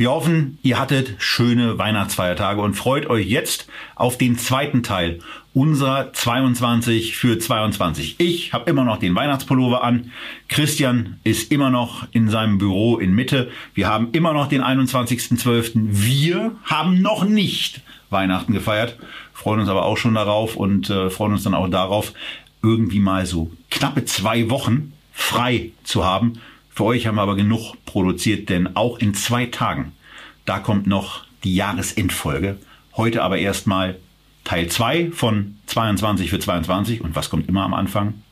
Wir hoffen, ihr hattet schöne Weihnachtsfeiertage und freut euch jetzt auf den zweiten Teil unserer 22 für 22. Ich habe immer noch den Weihnachtspullover an. Christian ist immer noch in seinem Büro in Mitte. Wir haben immer noch den 21.12. Wir haben noch nicht Weihnachten gefeiert, freuen uns aber auch schon darauf und äh, freuen uns dann auch darauf, irgendwie mal so knappe zwei Wochen frei zu haben für euch haben wir aber genug produziert, denn auch in zwei Tagen, da kommt noch die Jahresendfolge. Heute aber erstmal Teil 2 von 22 für 22. Und was kommt immer am Anfang?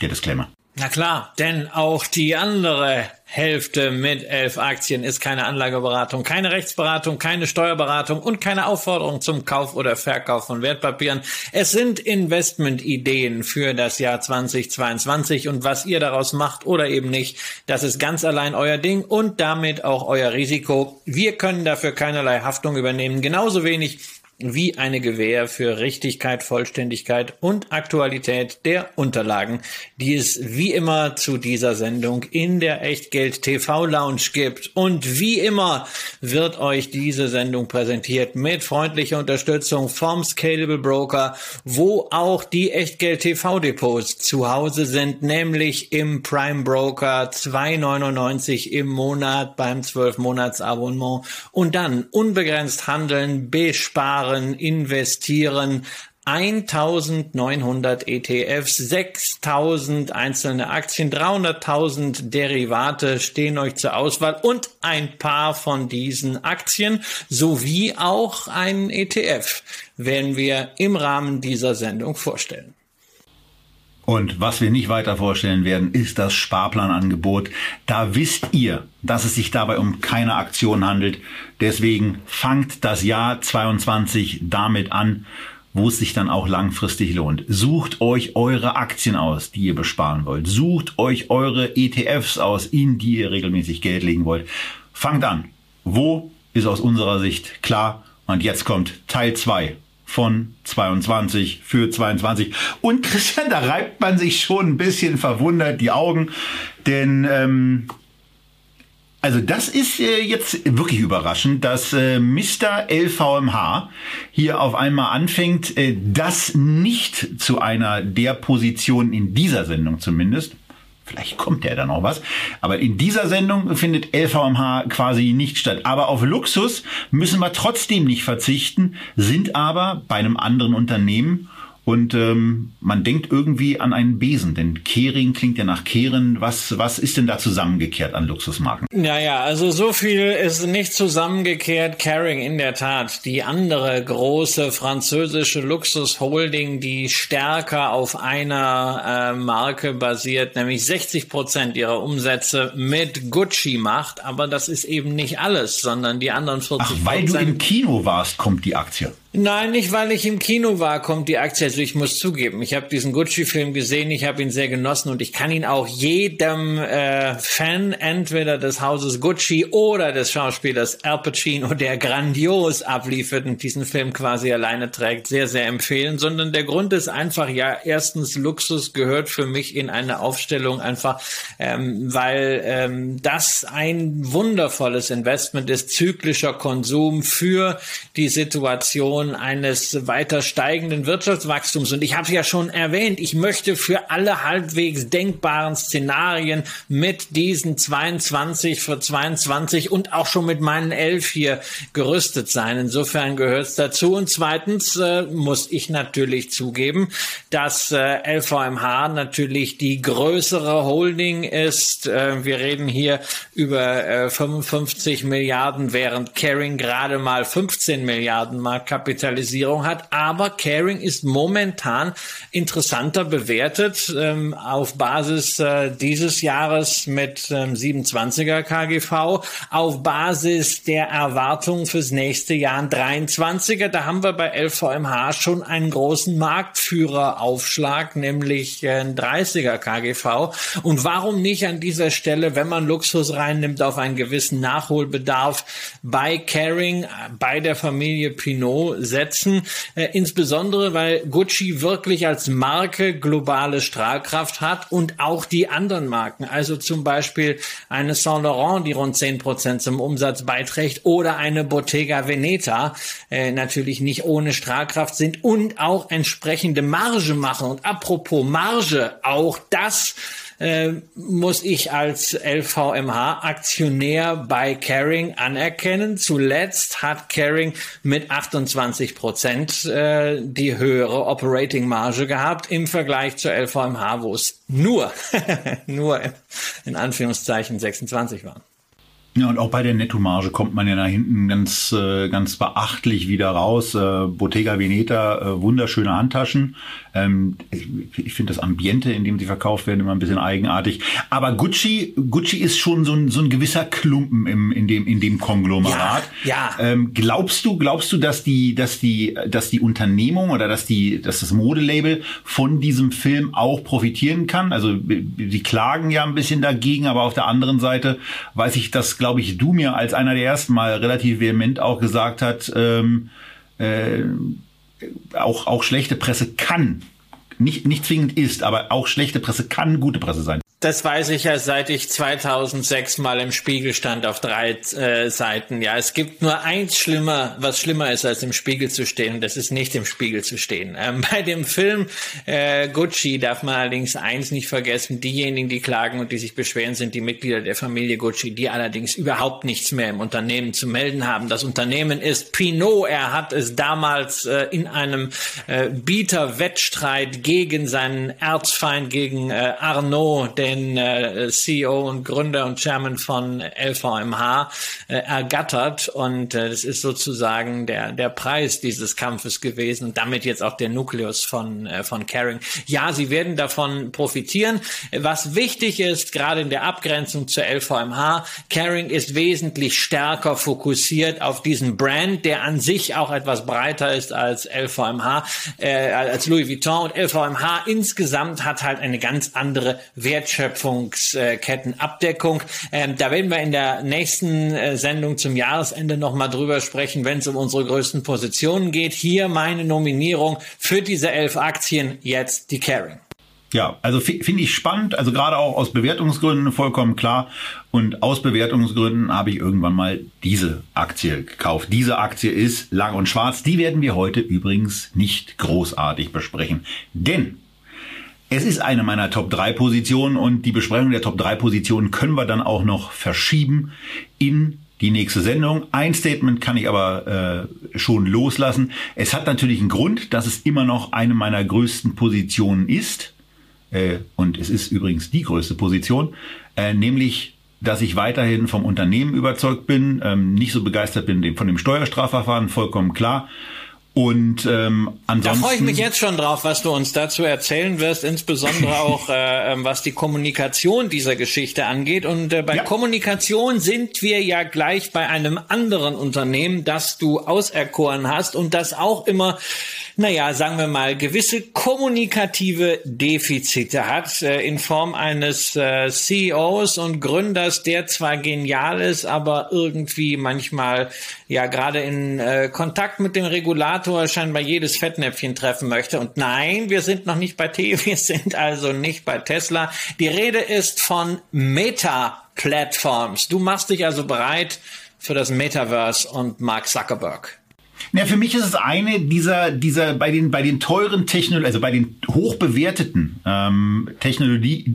Der Disclaimer. Na klar, denn auch die andere Hälfte mit elf Aktien ist keine Anlageberatung, keine Rechtsberatung, keine Steuerberatung und keine Aufforderung zum Kauf oder Verkauf von Wertpapieren. Es sind Investmentideen für das Jahr 2022 und was ihr daraus macht oder eben nicht, das ist ganz allein euer Ding und damit auch euer Risiko. Wir können dafür keinerlei Haftung übernehmen, genauso wenig wie eine Gewähr für Richtigkeit, Vollständigkeit und Aktualität der Unterlagen, die es wie immer zu dieser Sendung in der Echtgeld TV Lounge gibt. Und wie immer wird euch diese Sendung präsentiert mit freundlicher Unterstützung vom Scalable Broker, wo auch die Echtgeld TV Depots zu Hause sind, nämlich im Prime Broker 2,99 im Monat beim 12 Monats Abonnement und dann unbegrenzt handeln, besparen, sparen, investieren. 1900 ETFs, 6000 einzelne Aktien, 300.000 Derivate stehen euch zur Auswahl und ein paar von diesen Aktien sowie auch einen ETF werden wir im Rahmen dieser Sendung vorstellen. Und was wir nicht weiter vorstellen werden, ist das Sparplanangebot. Da wisst ihr, dass es sich dabei um keine Aktion handelt. Deswegen fangt das Jahr 22 damit an, wo es sich dann auch langfristig lohnt. Sucht euch eure Aktien aus, die ihr besparen wollt. Sucht euch eure ETFs aus, in die ihr regelmäßig Geld legen wollt. Fangt an. Wo ist aus unserer Sicht klar? Und jetzt kommt Teil 2 von 22 für 22. Und Christian, da reibt man sich schon ein bisschen verwundert die Augen, denn ähm, also das ist äh, jetzt wirklich überraschend, dass äh, Mr. LVMH hier auf einmal anfängt, äh, das nicht zu einer der Positionen in dieser Sendung zumindest, Vielleicht kommt ja da noch was. Aber in dieser Sendung findet LVMH quasi nicht statt. Aber auf Luxus müssen wir trotzdem nicht verzichten, sind aber bei einem anderen Unternehmen und ähm, man denkt irgendwie an einen Besen, denn Kering klingt ja nach Kehren. Was, was ist denn da zusammengekehrt an Luxusmarken? Naja, also so viel ist nicht zusammengekehrt. Kering in der Tat, die andere große französische Luxusholding, die stärker auf einer äh, Marke basiert, nämlich 60 Prozent ihrer Umsätze mit Gucci macht. Aber das ist eben nicht alles, sondern die anderen 40 Ach, weil du im Kino warst, kommt die Aktie. Nein, nicht weil ich im Kino war, kommt die Aktie. Also ich muss zugeben, ich habe diesen Gucci-Film gesehen, ich habe ihn sehr genossen und ich kann ihn auch jedem äh, Fan entweder des Hauses Gucci oder des Schauspielers Al Pacino, der grandios abliefert und diesen Film quasi alleine trägt, sehr, sehr empfehlen. Sondern der Grund ist einfach, ja, erstens, Luxus gehört für mich in eine Aufstellung einfach, ähm, weil ähm, das ein wundervolles Investment ist, zyklischer Konsum für die Situation, Situation eines weiter steigenden Wirtschaftswachstums. Und ich habe es ja schon erwähnt, ich möchte für alle halbwegs denkbaren Szenarien mit diesen 22 für 22 und auch schon mit meinen elf hier gerüstet sein. Insofern gehört es dazu. Und zweitens äh, muss ich natürlich zugeben, dass äh, LVMH natürlich die größere Holding ist. Äh, wir reden hier über äh, 55 Milliarden, während Caring gerade mal 15 Milliarden Marktkapital Marktkapitalisierung hat. Aber Caring ist momentan interessanter bewertet ähm, auf Basis äh, dieses Jahres mit ähm, 27er KGV, auf Basis der Erwartungen fürs nächste Jahr 23er. Da haben wir bei LVMH schon einen großen Marktführeraufschlag, nämlich äh, 30er KGV. Und warum nicht an dieser Stelle, wenn man Luxus reinnimmt, auf einen gewissen Nachholbedarf bei Caring, bei der Familie Pinot setzen? Äh, insbesondere, weil Gucci wirklich als Marke globale Strahlkraft hat und auch die anderen Marken, also zum Beispiel eine Saint Laurent, die rund 10 Prozent zum Umsatz beiträgt, oder eine Bottega Veneta, äh, natürlich nicht ohne Strahlkraft sind und auch entsprechende Marge machen. Und apropos Marge, auch das äh, muss ich als LVMH-Aktionär bei Caring anerkennen. Zuletzt hat Caring mit 28 Prozent äh, die höhere Operating-Marge gehabt im Vergleich zur LVMH, wo es nur, nur in Anführungszeichen 26 waren. Ja, und auch bei der Nettomarge kommt man ja da hinten ganz, äh, ganz beachtlich wieder raus. Äh, Bottega Veneta, wunderschöne Handtaschen. Ähm, ich ich finde das Ambiente, in dem sie verkauft werden, immer ein bisschen eigenartig. Aber Gucci, Gucci ist schon so ein, so ein gewisser Klumpen im, in dem, in dem Konglomerat. Ja, ja. Ähm, glaubst du, glaubst du, dass die, dass die, dass die Unternehmung oder dass die, dass das Modelabel von diesem Film auch profitieren kann? Also, die klagen ja ein bisschen dagegen, aber auf der anderen Seite weiß ich, dass glaube ich, du mir als einer der ersten Mal relativ vehement auch gesagt hat, ähm, äh, auch, auch schlechte Presse kann, nicht, nicht zwingend ist, aber auch schlechte Presse kann gute Presse sein. Das weiß ich ja, seit ich 2006 mal im Spiegel stand auf drei äh, Seiten. Ja, es gibt nur eins schlimmer, was schlimmer ist, als im Spiegel zu stehen. Das ist nicht im Spiegel zu stehen. Ähm, bei dem Film äh, Gucci darf man allerdings eins nicht vergessen. Diejenigen, die klagen und die sich beschweren, sind die Mitglieder der Familie Gucci, die allerdings überhaupt nichts mehr im Unternehmen zu melden haben. Das Unternehmen ist Pinot. Er hat es damals äh, in einem äh, Bieterwettstreit gegen seinen Erzfeind, gegen äh, Arnaud, der den äh, CEO und Gründer und Chairman von LVMH äh, ergattert und äh, das ist sozusagen der der Preis dieses Kampfes gewesen und damit jetzt auch der Nukleus von äh, von Caring. Ja, sie werden davon profitieren. Was wichtig ist, gerade in der Abgrenzung zur LVMH, Caring ist wesentlich stärker fokussiert auf diesen Brand, der an sich auch etwas breiter ist als LVMH, äh, als Louis Vuitton und LVMH insgesamt hat halt eine ganz andere Wertschöpfung Wertschöpfungskettenabdeckung. Ähm, da werden wir in der nächsten äh, Sendung zum Jahresende nochmal drüber sprechen, wenn es um unsere größten Positionen geht. Hier meine Nominierung für diese elf Aktien, jetzt die Caring. Ja, also finde ich spannend, also gerade auch aus Bewertungsgründen vollkommen klar. Und aus Bewertungsgründen habe ich irgendwann mal diese Aktie gekauft. Diese Aktie ist lang und schwarz. Die werden wir heute übrigens nicht großartig besprechen. Denn es ist eine meiner Top 3 Positionen und die Besprechung der Top 3 Positionen können wir dann auch noch verschieben in die nächste Sendung. Ein Statement kann ich aber äh, schon loslassen. Es hat natürlich einen Grund, dass es immer noch eine meiner größten Positionen ist. Äh, und es ist übrigens die größte Position, äh, nämlich dass ich weiterhin vom Unternehmen überzeugt bin, ähm, nicht so begeistert bin von dem Steuerstrafverfahren, vollkommen klar. Und ähm, ansonsten. Da freue ich mich jetzt schon drauf, was du uns dazu erzählen wirst, insbesondere auch äh, ähm, was die Kommunikation dieser Geschichte angeht. Und äh, bei ja. Kommunikation sind wir ja gleich bei einem anderen Unternehmen, das du auserkoren hast und das auch immer naja, sagen wir mal, gewisse kommunikative Defizite hat äh, in Form eines äh, CEOs und Gründers, der zwar genial ist, aber irgendwie manchmal ja gerade in äh, Kontakt mit dem Regulator scheinbar jedes Fettnäpfchen treffen möchte. Und nein, wir sind noch nicht bei T, wir sind also nicht bei Tesla. Die Rede ist von Meta-Platforms. Du machst dich also bereit für das Metaverse und Mark Zuckerberg. Ja, für mich ist es eine dieser, dieser bei den, bei den teuren Technologien, also bei den hochbewerteten ähm, Technologie,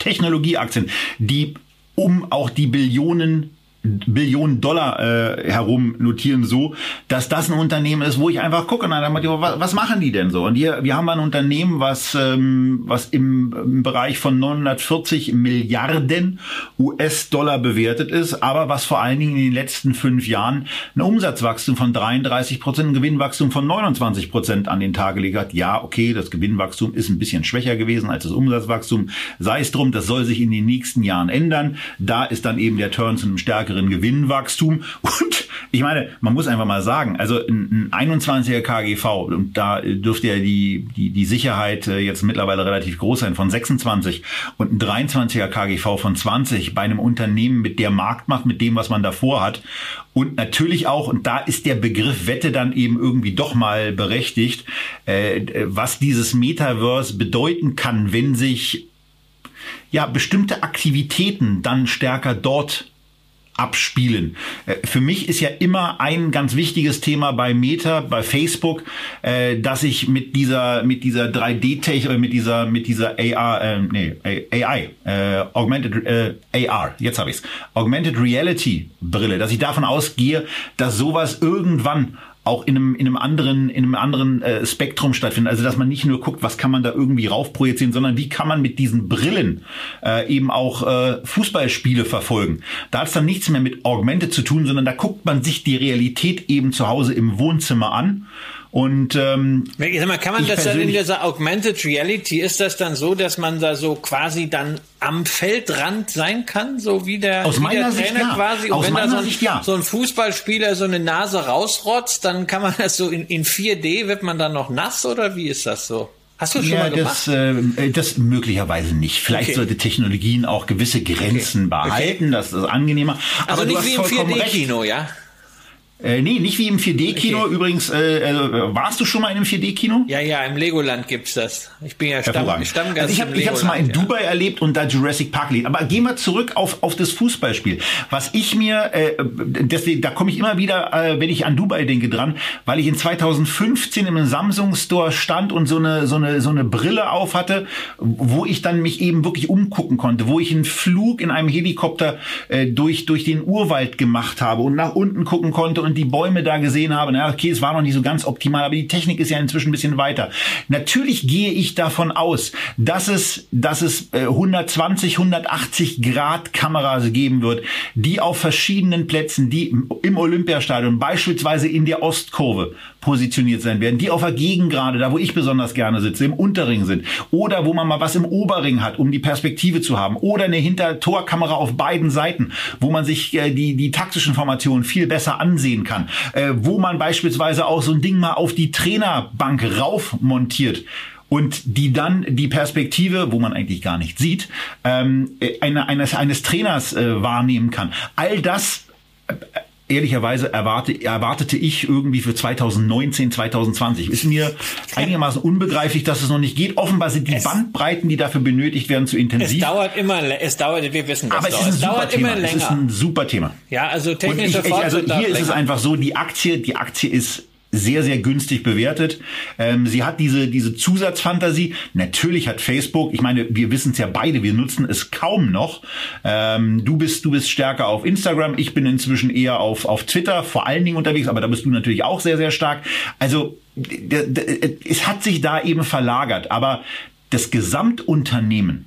Technologieaktien, die um auch die Billionen Billionen Dollar äh, herum notieren so, dass das ein Unternehmen ist, wo ich einfach gucke, na, was, was machen die denn so? Und hier, wir haben ein Unternehmen, was, ähm, was im, im Bereich von 940 Milliarden US-Dollar bewertet ist, aber was vor allen Dingen in den letzten fünf Jahren ein Umsatzwachstum von 33 Prozent, ein Gewinnwachstum von 29 Prozent an den Tag gelegt hat. Ja, okay, das Gewinnwachstum ist ein bisschen schwächer gewesen als das Umsatzwachstum. Sei es drum, das soll sich in den nächsten Jahren ändern. Da ist dann eben der Turn zu einem stärkeren Gewinnwachstum. Und ich meine, man muss einfach mal sagen, also ein, 21er KGV, und da dürfte ja die, die, die Sicherheit äh, jetzt mittlerweile relativ groß sein, von 26 und ein 23er KGV von 20 bei einem Unternehmen mit der Marktmacht, mit dem, was man davor hat. Und natürlich auch, und da ist der Begriff Wette dann eben irgendwie doch mal berechtigt, äh, was dieses Metaverse bedeuten kann, wenn sich ja bestimmte Aktivitäten dann stärker dort abspielen. Äh, für mich ist ja immer ein ganz wichtiges Thema bei Meta, bei Facebook, äh, dass ich mit dieser mit dieser 3D-Technik oder mit dieser mit dieser AR, äh, nee, AI, äh, Augmented äh, AR, jetzt habe ich's, Augmented Reality Brille, dass ich davon ausgehe, dass sowas irgendwann auch in einem, in einem anderen, in einem anderen äh, Spektrum stattfindet. Also dass man nicht nur guckt, was kann man da irgendwie raufprojizieren, sondern wie kann man mit diesen Brillen äh, eben auch äh, Fußballspiele verfolgen. Da hat es dann nichts mehr mit Augmented zu tun, sondern da guckt man sich die Realität eben zu Hause im Wohnzimmer an und ähm, ich sag mal, kann man das dann in dieser Augmented Reality, ist das dann so, dass man da so quasi dann am Feldrand sein kann, so wie der, Aus wie der Trainer Sicht, ja. quasi? Und Aus wenn da so ein, Sicht, ja. so ein Fußballspieler so eine Nase rausrotzt, dann kann man das so in, in 4D, wird man dann noch nass oder wie ist das so? Hast du schon ja, mal gemacht? Das, äh, das möglicherweise nicht. Vielleicht Okay. sollte Technologien auch gewisse Grenzen Okay. behalten, das ist angenehmer. Also Aber du nicht hast wie im vollkommen recht. 4D-Kino, ja? Äh, nee, nicht wie im 4D-Kino. Okay. Übrigens, äh, äh, warst du schon mal in einem 4D-Kino? Ja, ja, im Legoland gibt's das. Ich bin ja Stamm. Stammgast Also ich habe hab's mal in ja. Dubai erlebt und da Jurassic Park liegt. Aber gehen wir zurück auf, auf das Fußballspiel. Was ich mir, äh, deswegen, da komme ich immer wieder, äh, wenn ich an Dubai denke, dran, weil ich in 2015 im Samsung Store stand und so eine, so eine, so eine Brille auf hatte, wo ich dann mich eben wirklich umgucken konnte, wo ich einen Flug in einem Helikopter äh, durch, durch den Urwald gemacht habe und nach unten gucken konnte und die Bäume da gesehen habe. Na, okay, es war noch nicht so ganz optimal, aber die Technik ist ja inzwischen ein bisschen weiter. Natürlich gehe ich davon aus, dass es, dass es äh, 120, 180 Grad Kameras geben wird, die auf verschiedenen Plätzen, die im- im Olympiastadion, beispielsweise in der Ostkurve, positioniert sein werden, die auf der Gegengrade, da wo ich besonders gerne sitze, im Unterring sind, oder wo man mal was im Oberring hat, um die Perspektive zu haben, oder eine Hintertorkamera auf beiden Seiten, wo man sich äh, die, die taktischen Formationen viel besser ansehen kann, äh, wo man beispielsweise auch so ein Ding mal auf die Trainerbank rauf montiert und die dann die Perspektive, wo man eigentlich gar nicht sieht, ähm, äh, eine, eines, eines Trainers äh, wahrnehmen kann. All das äh, ehrlicherweise erwarte, erwartete ich irgendwie für 2019, 2020. Ist mir einigermaßen unbegreiflich, dass es noch nicht geht. Offenbar sind die Es- Bandbreiten, die dafür benötigt werden, zu Es intensiv. dauert immer, es dauert, wir wissen das aber es ist ein Es super dauert Thema. immer Es ist länger. ein super Thema. Ja, also Und technische ich, ich, also hier ist es länger. einfach so, die Aktie, die Aktie ist sehr, sehr günstig bewertet. Ähm, sie hat diese, diese Zusatzfantasie. Natürlich hat Facebook, ich meine, wir wissen es ja beide, wir nutzen es kaum noch. Ähm, du bist, du bist stärker auf Instagram, ich bin inzwischen eher auf, auf Twitter, vor allen Dingen unterwegs, aber da bist du natürlich auch sehr, sehr stark. Also, es hat sich da eben verlagert, aber das Gesamtunternehmen,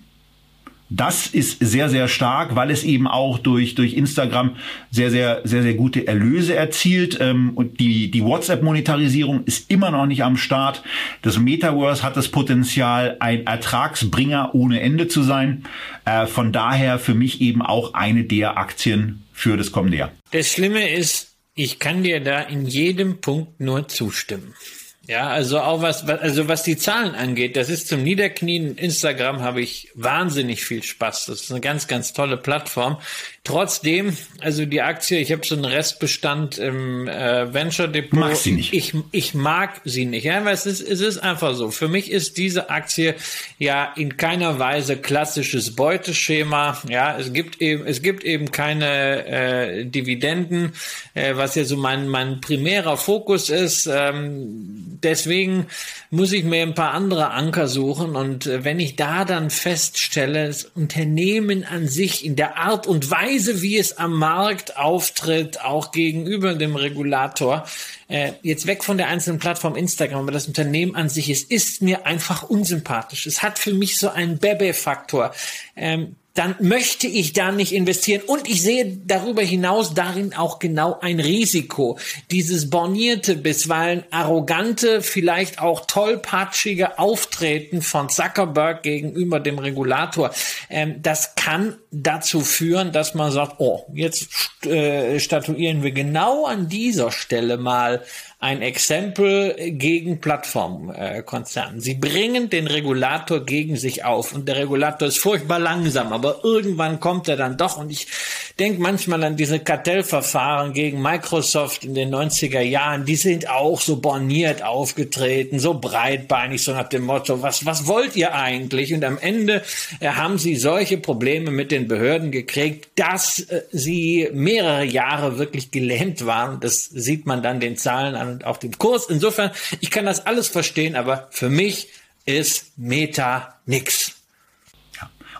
das ist sehr, sehr stark, weil es eben auch durch, durch Instagram sehr, sehr, sehr, sehr gute Erlöse erzielt. Ähm, und die, die WhatsApp-Monetarisierung ist immer noch nicht am Start. Das Metaverse hat das Potenzial, ein Ertragsbringer ohne Ende zu sein. Äh, von daher für mich eben auch eine der Aktien für das kommende Jahr. Das Schlimme ist, ich kann dir da in jedem Punkt nur zustimmen. Ja, also auch was, also was die Zahlen angeht, das ist zum Niederknien. Instagram habe ich wahnsinnig viel Spaß. Das ist eine ganz, ganz tolle Plattform. Trotzdem, also die Aktie, ich habe so einen Restbestand im äh, Venture Depot. Magst sie nicht. Ich, ich mag sie nicht. Ja, weil es ist, es ist einfach so. Für mich ist diese Aktie ja in keiner Weise klassisches Beuteschema. Ja, es gibt eben, es gibt eben keine äh, Dividenden, äh, was ja so mein, mein primärer Fokus ist. Ähm, deswegen muss ich mir ein paar andere Anker suchen. Und äh, wenn ich da dann feststelle, das Unternehmen an sich in der Art und Weise, wie es am Markt auftritt, auch gegenüber dem Regulator, äh, jetzt weg von der einzelnen Plattform Instagram, aber das Unternehmen an sich ist, ist mir einfach unsympathisch. Es hat für mich so einen Bebe-Faktor. Ähm, dann möchte ich da nicht investieren. Und ich sehe darüber hinaus darin auch genau ein Risiko. Dieses bornierte, bisweilen arrogante, vielleicht auch tollpatschige Auftreten von Zuckerberg gegenüber dem Regulator, ähm, das kann dazu führen, dass man sagt, oh, jetzt äh, statuieren wir genau an dieser Stelle mal ein Exempel gegen Plattformkonzerne. Sie bringen den Regulator gegen sich auf und der Regulator ist furchtbar langsam, aber irgendwann kommt er dann doch und ich denke manchmal an diese Kartellverfahren gegen Microsoft in den 90er Jahren, die sind auch so borniert aufgetreten, so breitbeinig, so nach dem Motto, was, was wollt ihr eigentlich? Und am Ende äh, haben sie solche Probleme mit den Behörden gekriegt, dass äh, sie mehrere Jahre wirklich gelähmt waren. Das sieht man dann den Zahlen an und auch dem Kurs. Insofern, ich kann das alles verstehen, aber für mich ist Meta nix.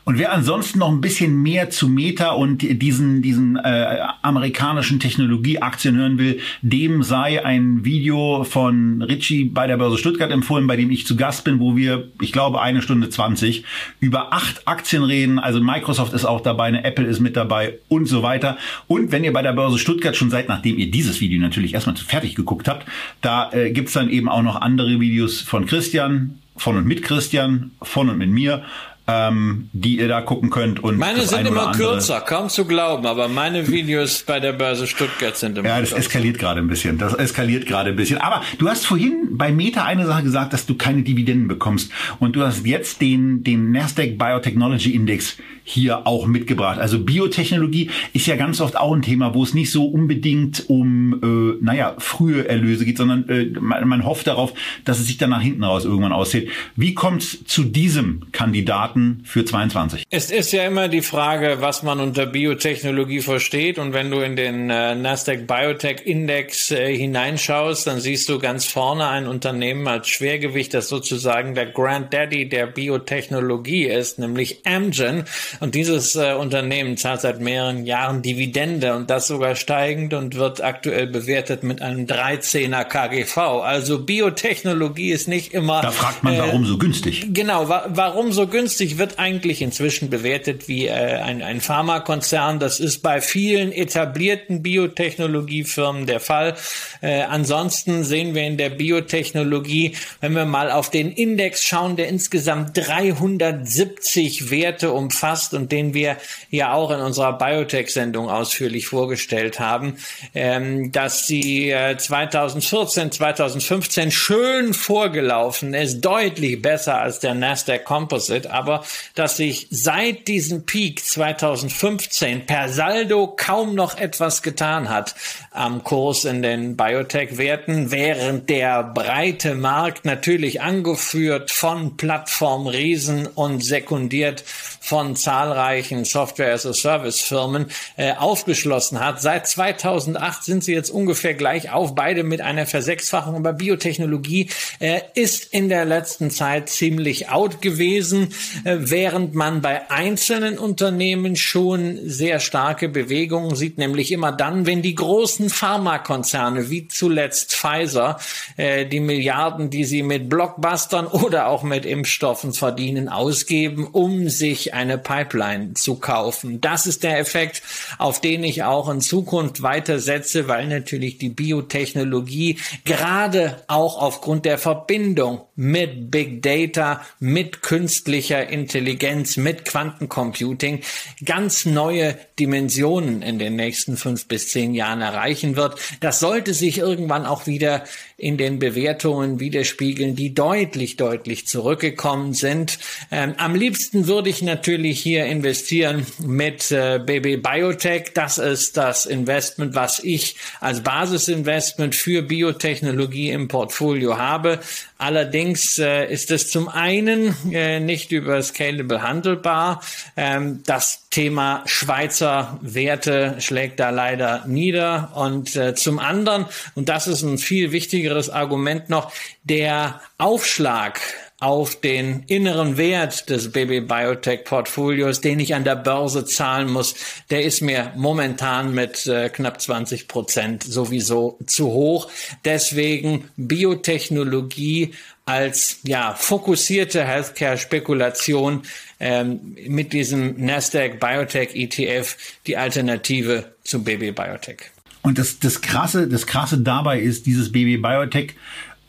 Und wer ansonsten noch ein bisschen mehr zu Meta und diesen, diesen äh, amerikanischen Technologieaktien hören will, dem sei ein Video von Richie bei der Börse Stuttgart empfohlen, bei dem ich zu Gast bin, wo wir, ich glaube, eine Stunde zwanzig über acht Aktien reden. Also Microsoft ist auch dabei, eine Apple ist mit dabei und so weiter. Und wenn ihr bei der Börse Stuttgart schon seid, nachdem ihr dieses Video natürlich erstmal fertig geguckt habt, da äh, gibt's dann eben auch noch andere Videos von Christian, von und mit Christian, von und mit mir ähm, die ihr da gucken könnt. Und meine sind immer kürzer, kaum zu glauben, aber meine Videos bei der Börse Stuttgart sind immer Ja, das kürzer. eskaliert gerade ein bisschen. Das eskaliert gerade ein bisschen. Aber du hast vorhin bei Meta eine Sache gesagt, dass du keine Dividenden bekommst. Und du hast jetzt den, den Nasdaq Biotechnology Index hier auch mitgebracht. Also Biotechnologie ist ja ganz oft auch ein Thema, wo es nicht so unbedingt um, äh, naja, frühe Erlöse geht, sondern äh, man, man hofft darauf, dass es sich dann nach hinten raus irgendwann auszählt. Wie kommt es zu diesem Kandidaten für 22? Es ist ja immer die Frage, was man unter Biotechnologie versteht. Und wenn du in den äh, Nasdaq Biotech Index äh, hineinschaust, dann siehst du ganz vorne ein Unternehmen als Schwergewicht, das sozusagen der Granddaddy der Biotechnologie ist, nämlich Amgen. Und dieses äh, Unternehmen zahlt seit mehreren Jahren Dividende und das sogar steigend und wird aktuell bewertet mit einem 13er KGV. Also Biotechnologie ist nicht immer. Da fragt man, warum äh, so günstig? Genau, wa warum so günstig wird eigentlich inzwischen bewertet wie äh, ein, ein Pharmakonzern. Das ist bei vielen etablierten Biotechnologiefirmen der Fall. Äh, ansonsten sehen wir in der Biotechnologie, wenn wir mal auf den Index schauen, der insgesamt 370 Werte umfasst, und den wir ja auch in unserer Biotech-Sendung ausführlich vorgestellt haben, ähm, dass sie äh, 2014, 2015 schön vorgelaufen ist, deutlich besser als der Nasdaq Composite, aber dass sich seit diesem Peak 2015 per Saldo kaum noch etwas getan hat am Kurs in den Biotech-Werten, während der breite Markt natürlich angeführt von Plattformriesen und sekundiert von zahlreichen Software-as-a-Service-Firmen äh, aufgeschlossen hat. Seit 2008 sind sie jetzt ungefähr gleich auf, beide mit einer Versechsfachung. Aber Biotechnologie äh, ist in der letzten Zeit ziemlich out gewesen, äh, während man bei einzelnen Unternehmen schon sehr starke Bewegungen sieht, nämlich immer dann, wenn die großen Pharmakonzerne wie zuletzt Pfizer äh, die Milliarden, die sie mit Blockbustern oder auch mit Impfstoffen verdienen, ausgeben, um sich eine Pipeline zu kaufen. Das ist der Effekt, auf den ich auch in Zukunft weiter setze, weil natürlich die Biotechnologie gerade auch aufgrund der Verbindung mit Big Data, mit künstlicher Intelligenz, mit Quantencomputing ganz neue Dimensionen in den nächsten fünf bis zehn Jahren erreichen wird. Das sollte sich irgendwann auch wieder in den Bewertungen widerspiegeln, die deutlich, deutlich zurückgekommen sind. Ähm, am liebsten würde ich natürlich hier investieren mit äh, BB Biotech. Das ist das Investment, was ich als Basisinvestment für Biotechnologie im Portfolio habe. Allerdings äh, ist es zum einen äh, nicht über Scalable handelbar. Ähm, das Thema Schweizer Werte schlägt da leider nieder. Und äh, zum anderen, und das ist ein viel wichtigeres Argument noch, der Aufschlag auf den inneren Wert des Baby Biotech Portfolios, den ich an der Börse zahlen muss, der ist mir momentan mit äh, knapp 20 Prozent sowieso zu hoch. Deswegen Biotechnologie als ja fokussierte Healthcare-Spekulation ähm, mit diesem Nasdaq Biotech ETF die Alternative zum Baby Biotech. Und das, das krasse, das krasse dabei ist, dieses Baby Biotech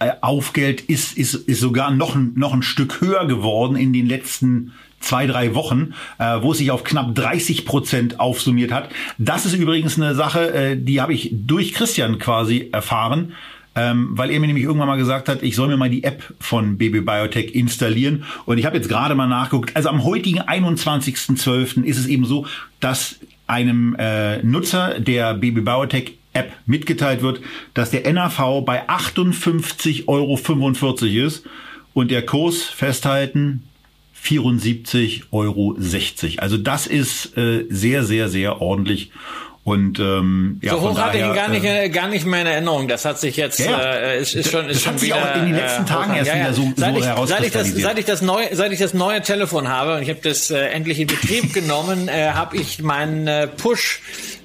äh, Aufgeld ist, ist, ist sogar noch, ein, noch ein Stück höher geworden in den letzten zwei, drei Wochen, äh, wo es sich auf knapp 30 Prozent aufsummiert hat. Das ist übrigens eine Sache, äh, die habe ich durch Christian quasi erfahren, ähm, weil er mir nämlich irgendwann mal gesagt hat, ich soll mir mal die App von Baby Biotech installieren. Und ich habe jetzt gerade mal nachgeguckt. Also am heutigen 21.12. ist es eben so, dass einem äh, Nutzer der Baby Biotech App mitgeteilt wird, dass der NAV bei 58,45 Euro ist und der Kurs festhalten 74,60 Euro. Also das ist äh, sehr, sehr, sehr ordentlich. Und ähm, ja, so hoch hatte ich ihn gar nicht, äh, gar nicht mehr in Erinnerung. Das hat sich jetzt ja, äh, ist, ist schon ist das schon hat wieder, sich auch in den letzten äh, Tagen erst ja. wieder so, seit so ich, seit ich das seit ich das neue seit ich das neue Telefon habe und ich habe das äh, endlich in Betrieb genommen, äh, habe ich meinen äh, Push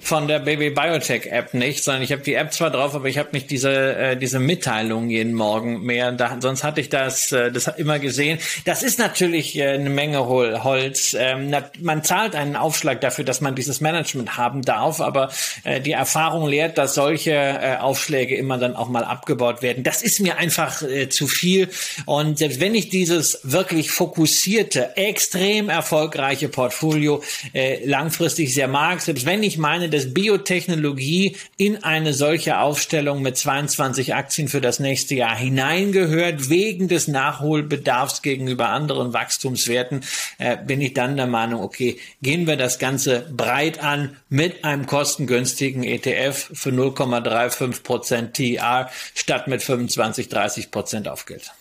von der Baby Biotech App nicht, sondern ich habe die App zwar drauf, aber ich habe nicht diese äh, diese Mitteilung jeden Morgen mehr. Da, sonst hatte ich das äh, das immer gesehen. Das ist natürlich äh, eine Menge Hol Holz. Ähm, na, man zahlt einen Aufschlag dafür, dass man dieses Management haben darf, aber äh, die Erfahrung lehrt, dass solche äh, Aufschläge immer dann auch mal abgebaut werden. Das ist mir einfach äh, zu viel. Und selbst wenn ich dieses wirklich fokussierte, extrem erfolgreiche Portfolio äh, langfristig sehr mag, selbst wenn ich meine, dass Biotechnologie in eine solche Aufstellung mit 22 Aktien für das nächste Jahr hineingehört, wegen des Nachholbedarfs gegenüber anderen Wachstumswerten, äh, bin ich dann der Meinung, okay, gehen wir das Ganze breit an mit einem kostengünstigen ETF für 0,35 Prozent TR statt mit 25, 30 Prozent Aufgeld.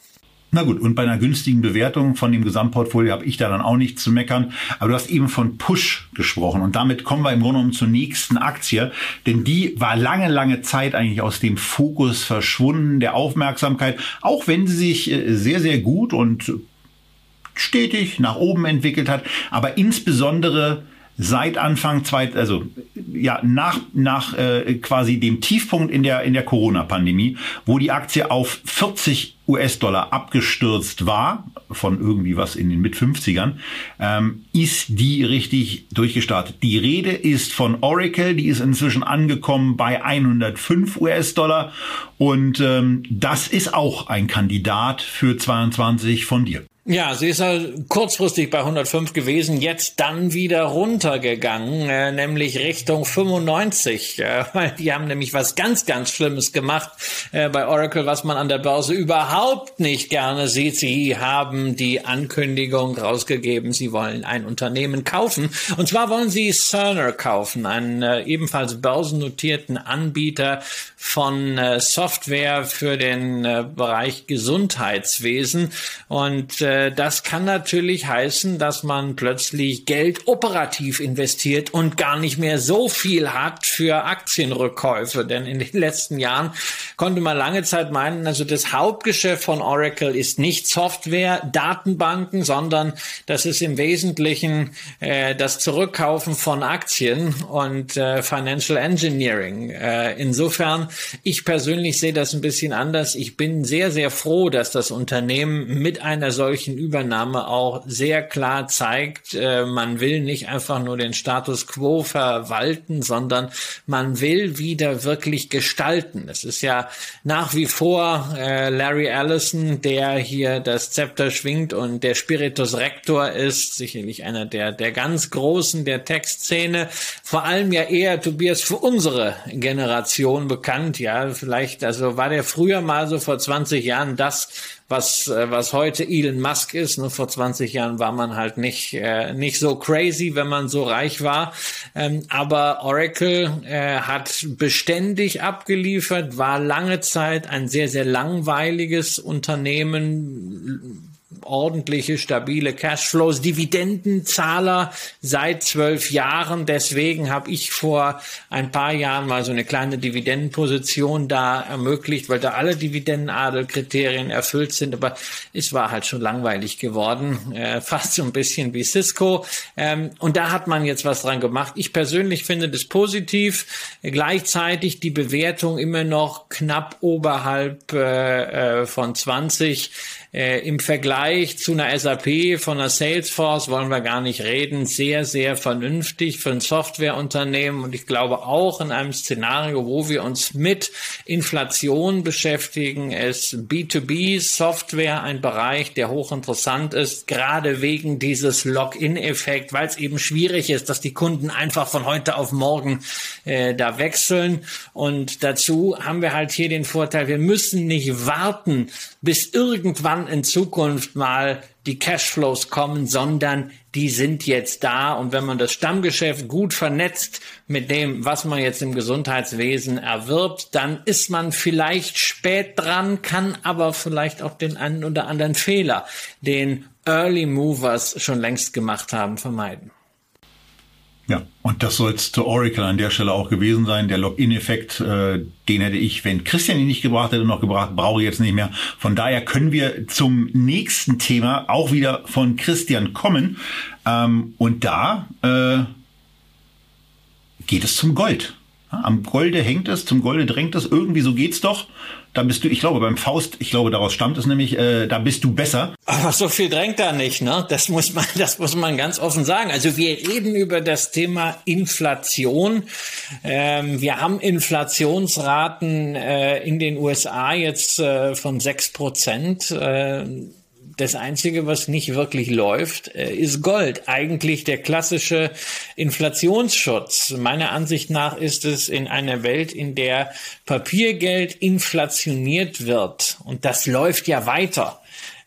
Na gut, und bei einer günstigen Bewertung von dem Gesamtportfolio habe ich da dann auch nichts zu meckern. Aber du hast eben von Push gesprochen und damit kommen wir im Grunde genommen zur nächsten Aktie, denn die war lange, lange Zeit eigentlich aus dem Fokus verschwunden, der Aufmerksamkeit, auch wenn sie sich äh, sehr, sehr gut und stetig nach oben entwickelt hat, aber insbesondere seit Anfang zweit, also ja nach nach äh, quasi dem Tiefpunkt in der in der Corona-Pandemie, wo die Aktie auf 40 US-Dollar abgestürzt war von irgendwie was in den mit 50ern, ähm, ist die richtig durchgestartet. Die Rede ist von Oracle, die ist inzwischen angekommen bei 105 US-Dollar und ähm, das ist auch ein Kandidat für 22 von dir. Ja, sie ist halt kurzfristig bei 105 gewesen, jetzt dann wieder runtergegangen, äh, nämlich Richtung 95, äh, weil die haben nämlich was ganz, ganz Schlimmes gemacht äh, bei Oracle, was man an der Börse überhaupt nicht gerne sieht. Sie haben die Ankündigung rausgegeben, sie wollen ein Unternehmen kaufen. Und zwar wollen sie Cerner kaufen, einen äh, ebenfalls börsennotierten Anbieter von äh, Software für den äh, Bereich Gesundheitswesen. Und äh, das kann natürlich heißen, dass man plötzlich Geld operativ investiert und gar nicht mehr so viel hat für Aktienrückkäufe. Denn in den letzten Jahren konnte man lange Zeit meinen, also das Hauptgeschäft von Oracle ist nicht Software, Datenbanken, sondern das ist im Wesentlichen äh, das Zurückkaufen von Aktien und äh, Financial Engineering. Äh, insofern, ich persönlich sehe das ein bisschen anders. Ich bin sehr, sehr froh, dass das Unternehmen mit einer solchen solchen Übernahme auch sehr klar zeigt, äh, man will nicht einfach nur den Status quo verwalten, sondern man will wieder wirklich gestalten. Es ist ja nach wie vor äh, Larry Ellison, der hier das Zepter schwingt und der Spiritus Rector ist, sicherlich einer der, der ganz Großen der Textszene, vor allem ja eher Tobias für unsere Generation bekannt, ja, vielleicht, also war der früher mal so vor 20 Jahren das, was, äh, was heute Elon Musk ist. Nur vor 20 Jahren war man halt nicht, äh, nicht so crazy, wenn man so reich war. Ähm, aber Oracle äh, hat beständig abgeliefert, war lange Zeit ein sehr, sehr langweiliges Unternehmen ordentliche, stabile Cashflows, Dividendenzahler seit zwölf Jahren. Deswegen habe ich vor ein paar Jahren mal so eine kleine Dividendenposition da ermöglicht, weil da alle Dividendenadelkriterien erfüllt sind. Aber es war halt schon langweilig geworden, äh, fast so ein bisschen wie Cisco. Ähm, und da hat man jetzt was dran gemacht. Ich persönlich finde das positiv. Gleichzeitig die Bewertung immer noch knapp oberhalb äh, äh von 20. Äh, Im Vergleich zu einer SAP von einer Salesforce wollen wir gar nicht reden. Sehr, sehr vernünftig für ein Softwareunternehmen. Und ich glaube auch in einem Szenario, wo wir uns mit Inflation beschäftigen, ist B2B Software ein Bereich, der hochinteressant ist, gerade wegen dieses Login-Effekt, weil es eben schwierig ist, dass die Kunden einfach von heute auf morgen äh, da wechseln. Und dazu haben wir halt hier den Vorteil, wir müssen nicht warten, bis irgendwann in Zukunft mal die Cashflows kommen, sondern die sind jetzt da. Und wenn man das Stammgeschäft gut vernetzt mit dem, was man jetzt im Gesundheitswesen erwirbt, dann ist man vielleicht spät dran, kann aber vielleicht auch den einen oder anderen Fehler, den Early Movers schon längst gemacht haben, vermeiden. Ja, und das soll es zu Oracle an der Stelle auch gewesen sein. Der Login-Effekt, äh, den hätte ich, wenn Christian ihn nicht gebracht hätte, noch gebracht, brauche ich jetzt nicht mehr. Von daher können wir zum nächsten Thema auch wieder von Christian kommen. Ähm, und da äh, geht es zum Gold. Am Golde hängt es, zum Golde drängt es, irgendwie so geht's doch. Da bist du, ich glaube, beim Faust, ich glaube, daraus stammt es nämlich, äh, da bist du besser. Aber so viel drängt da nicht, ne? Das muss man, das muss man ganz offen sagen. Also wir reden über das Thema Inflation. Ähm, wir haben Inflationsraten äh, in den USA jetzt äh, von sechs Prozent. Äh, das Einzige, was nicht wirklich läuft, äh, ist Gold. Eigentlich der klassische Inflationsschutz. Meiner Ansicht nach ist es in einer Welt, in der Papiergeld inflationiert wird, und das läuft ja weiter,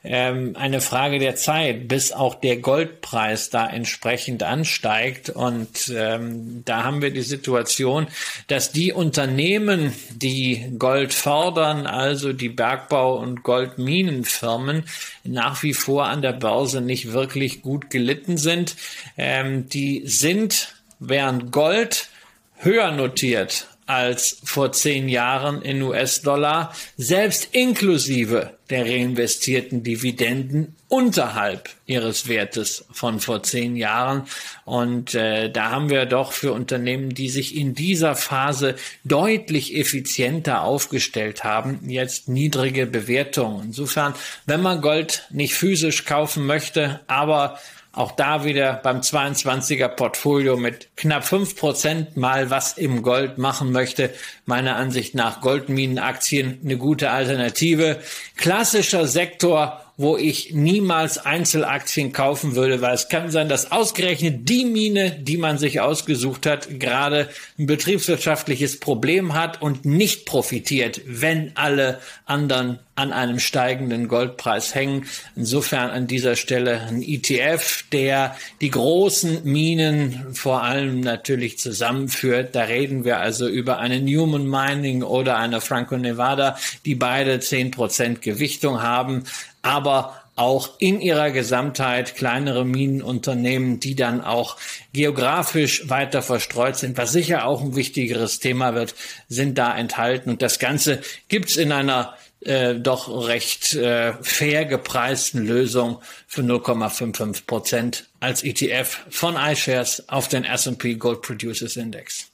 ähm, eine Frage der Zeit, bis auch der Goldpreis da entsprechend ansteigt. Und ähm, da haben wir die Situation, dass die Unternehmen, die Gold fordern, also die Bergbau- und Goldminenfirmen, nach wie vor an der Börse nicht wirklich gut gelitten sind. Ähm, die sind, während Gold höher notiert als vor zehn Jahren in US-Dollar, selbst inklusive der reinvestierten Dividenden unterhalb ihres Wertes von vor zehn Jahren. Und äh, da haben wir doch für Unternehmen, die sich in dieser Phase deutlich effizienter aufgestellt haben, jetzt niedrige Bewertungen. Insofern, wenn man Gold nicht physisch kaufen möchte, aber auch da wieder beim 22er Portfolio mit knapp fünf Prozent mal was im Gold machen möchte. Meiner Ansicht nach Goldminenaktien eine gute Alternative. Klassischer Sektor wo ich niemals Einzelaktien kaufen würde, weil es kann sein, dass ausgerechnet die Mine, die man sich ausgesucht hat, gerade ein betriebswirtschaftliches Problem hat und nicht profitiert, wenn alle anderen an einem steigenden Goldpreis hängen. Insofern an dieser Stelle ein ETF, der die großen Minen vor allem natürlich zusammenführt. Da reden wir also über eine Newman Mining oder eine Franco-Nevada, die beide zehn Prozent Gewichtung haben aber auch in ihrer Gesamtheit kleinere Minenunternehmen, die dann auch geografisch weiter verstreut sind, was sicher auch ein wichtigeres Thema wird, sind da enthalten. Und das Ganze gibt's in einer äh, doch recht äh, fair gepreisten Lösung für 0,55 Prozent als ETF von iShares auf den S&P Gold Producers Index.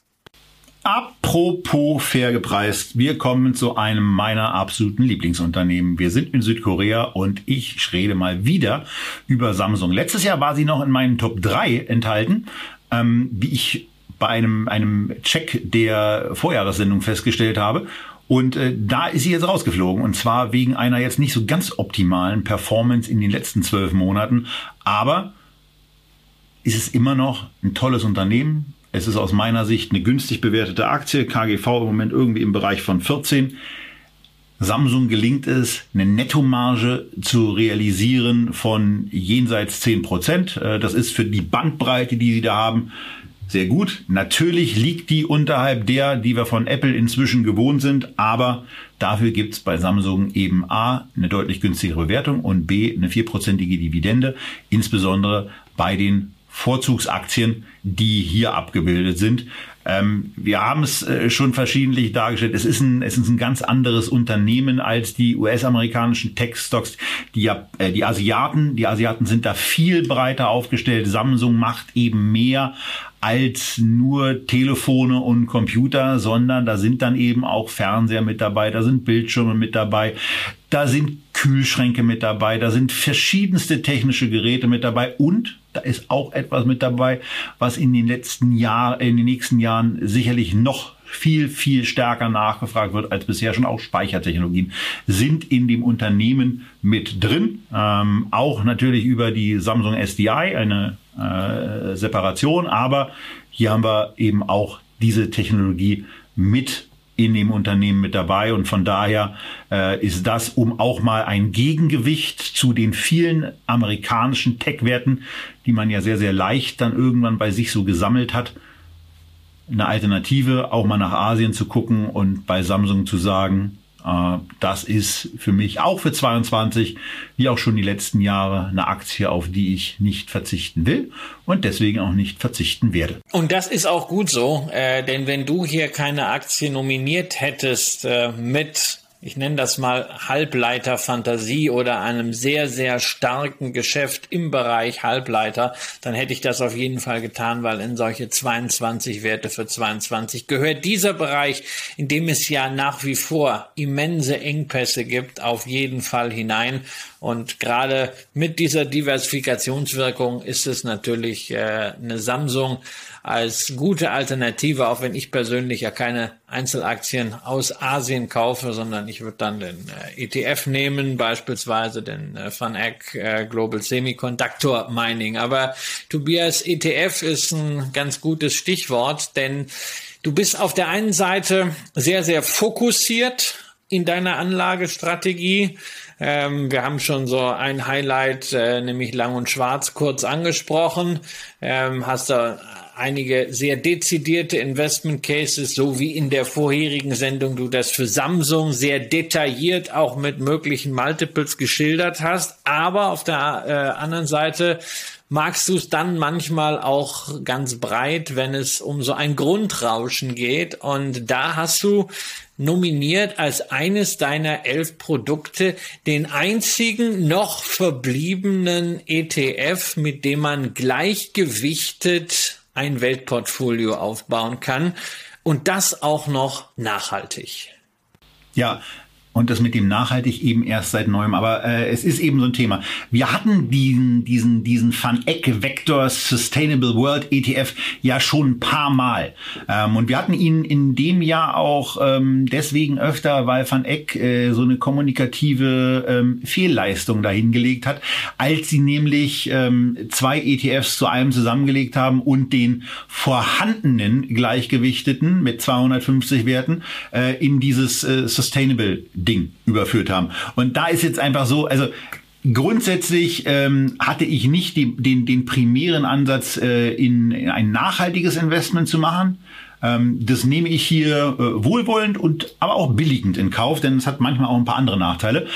Apropos fair gepreist, wir kommen zu einem meiner absoluten Lieblingsunternehmen. Wir sind in Südkorea und ich rede mal wieder über Samsung. Letztes Jahr war sie noch in meinen Top 3 enthalten, ähm, wie ich bei einem, einem Check der Vorjahressendung festgestellt habe. Und äh, da ist sie jetzt rausgeflogen. Und zwar wegen einer jetzt nicht so ganz optimalen Performance in den letzten zwölf Monaten. Aber ist es immer noch ein tolles Unternehmen, es ist aus meiner Sicht eine günstig bewertete Aktie, KGV im Moment irgendwie im Bereich von 14. Samsung gelingt es, eine Nettomarge zu realisieren von jenseits 10 Prozent. Äh, das ist für die Bandbreite, die sie da haben, sehr gut. Natürlich liegt die unterhalb der, die wir von Apple inzwischen gewohnt sind, aber dafür gibt's bei Samsung eben A, eine deutlich günstigere Bewertung und B, eine vierprozentige Dividende, insbesondere bei den Vorzugsaktien, die hier abgebildet sind. Ähm, wir haben es äh, schon verschiedentlich dargestellt. Es ist, ein, es ist ein ganz anderes Unternehmen als die US-amerikanischen Tech-Stocks. Die, äh, die Asiaten, die Asiaten sind da viel breiter aufgestellt. Samsung macht eben mehr als nur Telefone und Computer, sondern da sind dann eben auch Fernseher mit dabei, da sind Bildschirme mit dabei, da sind Kühlschränke mit dabei, da sind verschiedenste technische Geräte mit dabei und da ist auch etwas mit dabei, was in den letzten Jahren, in den nächsten Jahren sicherlich noch viel, viel stärker nachgefragt wird als bisher schon. Auch Speichertechnologien sind in dem Unternehmen mit drin. Ähm, auch natürlich über die Samsung SDI, eine äh, Separation. Aber hier haben wir eben auch diese Technologie mit in dem Unternehmen mit dabei und von daher äh, ist das, um auch mal ein Gegengewicht zu den vielen amerikanischen Tech-Werten, die man ja sehr, sehr leicht dann irgendwann bei sich so gesammelt hat, eine Alternative, auch mal nach Asien zu gucken und bei Samsung zu sagen, das ist für mich auch für 22, wie auch schon die letzten Jahre, eine Aktie, auf die ich nicht verzichten will und deswegen auch nicht verzichten werde. Und das ist auch gut so, äh, denn wenn du hier keine Aktie nominiert hättest äh, mit ich nenne das mal Halbleiterfantasie oder einem sehr, sehr starken Geschäft im Bereich Halbleiter, dann hätte ich das auf jeden Fall getan, weil in solche 22 Werte für 22 gehört dieser Bereich, in dem es ja nach wie vor immense Engpässe gibt, auf jeden Fall hinein. Und gerade mit dieser Diversifikationswirkung ist es natürlich äh, eine Samsung als gute Alternative, auch wenn ich persönlich ja keine Einzelaktien aus Asien kaufe, sondern ich würde dann den äh, ETF nehmen, beispielsweise den äh, VanEck äh, Global Semiconductor Mining. Aber Tobias, ETF ist ein ganz gutes Stichwort, denn du bist auf der einen Seite sehr, sehr fokussiert in deiner Anlagestrategie. Ähm, wir haben schon so ein Highlight, äh, nämlich Lang und Schwarz, kurz angesprochen. Ähm, hast du einige sehr dezidierte Investment Cases, so wie in der vorherigen Sendung du das für Samsung sehr detailliert auch mit möglichen Multiples geschildert hast. Aber auf der äh, anderen Seite magst du es dann manchmal auch ganz breit, wenn es um so ein Grundrauschen geht. Und da hast du nominiert als eines deiner elf Produkte den einzigen noch verbliebenen ETF, mit dem man gleichgewichtet ein Weltportfolio aufbauen kann und das auch noch nachhaltig. Ja, und das mit dem nachhaltig eben erst seit neuem. Aber äh, es ist eben so ein Thema. Wir hatten diesen, diesen, diesen Van Eck Vector Sustainable World ETF ja schon ein paar Mal. Ähm, und wir hatten ihn in dem Jahr auch ähm, deswegen öfter, weil Van Eck äh, so eine kommunikative ähm, Fehlleistung dahingelegt hat, als sie nämlich ähm, zwei ETFs zu einem zusammengelegt haben und den vorhandenen gleichgewichteten mit 250 Werten äh, in dieses äh, Sustainable Ding überführt haben. Und da ist jetzt einfach so, also Grundsätzlich ähm, hatte ich nicht die, den, den primären Ansatz, äh, in, in ein nachhaltiges Investment zu machen. Ähm, das nehme ich hier äh, wohlwollend und aber auch billigend in Kauf, denn es hat manchmal auch ein paar andere Nachteile.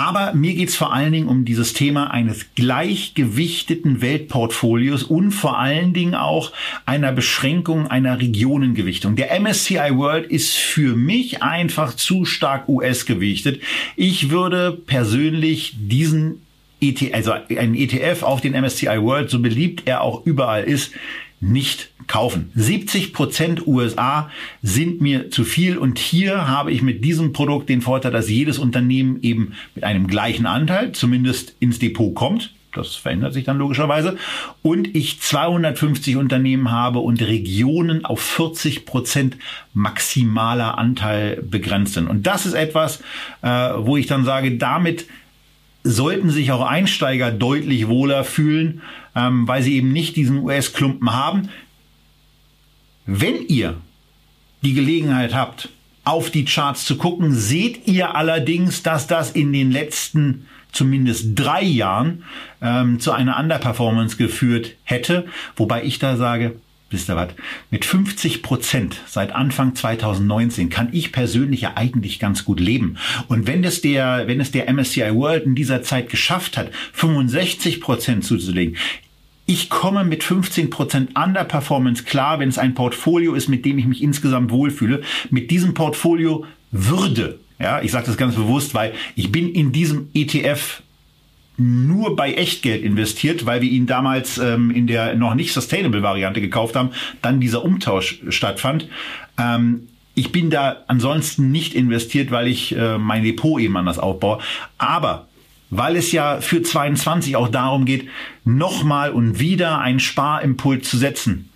Aber mir geht's vor allen Dingen um dieses Thema eines gleichgewichteten Weltportfolios und vor allen Dingen auch einer Beschränkung einer Regionengewichtung. Der MSCI World ist für mich einfach zu stark US gewichtet. Ich würde persönlich diesen ETF, also einen ETF auf den MSCI World, so beliebt er auch überall ist, nicht kaufen. 70 Prozent USA sind mir zu viel und hier habe ich mit diesem Produkt den Vorteil, dass jedes Unternehmen eben mit einem gleichen Anteil zumindest ins Depot kommt. Das verändert sich dann logischerweise. Und ich 250 Unternehmen habe und Regionen auf 40 Prozent maximaler Anteil begrenzt sind. Und das ist etwas, äh, wo ich dann sage, damit sollten sich auch Einsteiger deutlich wohler fühlen, ähm, weil sie eben nicht diesen US-Klumpen haben. Wenn ihr die Gelegenheit habt, auf die Charts zu gucken, seht ihr allerdings, dass das in den letzten zumindest drei Jahren ähm, zu einer Underperformance geführt hätte, wobei ich da sage, wisst ihr was, mit 50 Prozent seit Anfang 2019 kann ich persönlich ja eigentlich ganz gut leben. Und wenn es der, wenn es der MSCI World in dieser Zeit geschafft hat, 65 Prozent zuzulegen, ich komme mit 15 Prozent Underperformance klar, wenn es ein Portfolio ist, mit dem ich mich insgesamt wohlfühle. Mit diesem Portfolio würde, ja, ich sage das ganz bewusst, weil ich bin in diesem ETF nur bei Echtgeld investiert, weil wir ihn damals ähm, in der noch nicht sustainable Variante gekauft haben, dann dieser Umtausch stattfand. Ähm, ich bin da ansonsten nicht investiert, weil ich äh, mein Depot eben anders aufbaue. Aber weil es ja für 22 auch darum geht, nochmal und wieder einen Sparimpuls zu setzen.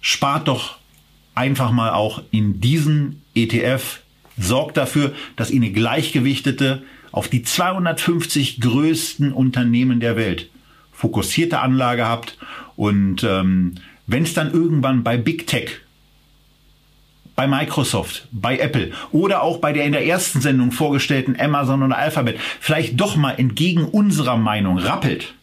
Spart doch einfach mal auch in diesen ETF. Sorgt dafür, dass ihr eine gleichgewichtete, auf die 250 größten Unternehmen der Welt fokussierte Anlage habt. Und ähm, wenn es dann irgendwann bei Big Tech bei Microsoft, bei Apple oder auch bei der in der ersten Sendung vorgestellten Amazon oder Alphabet vielleicht doch mal entgegen unserer Meinung rappelt,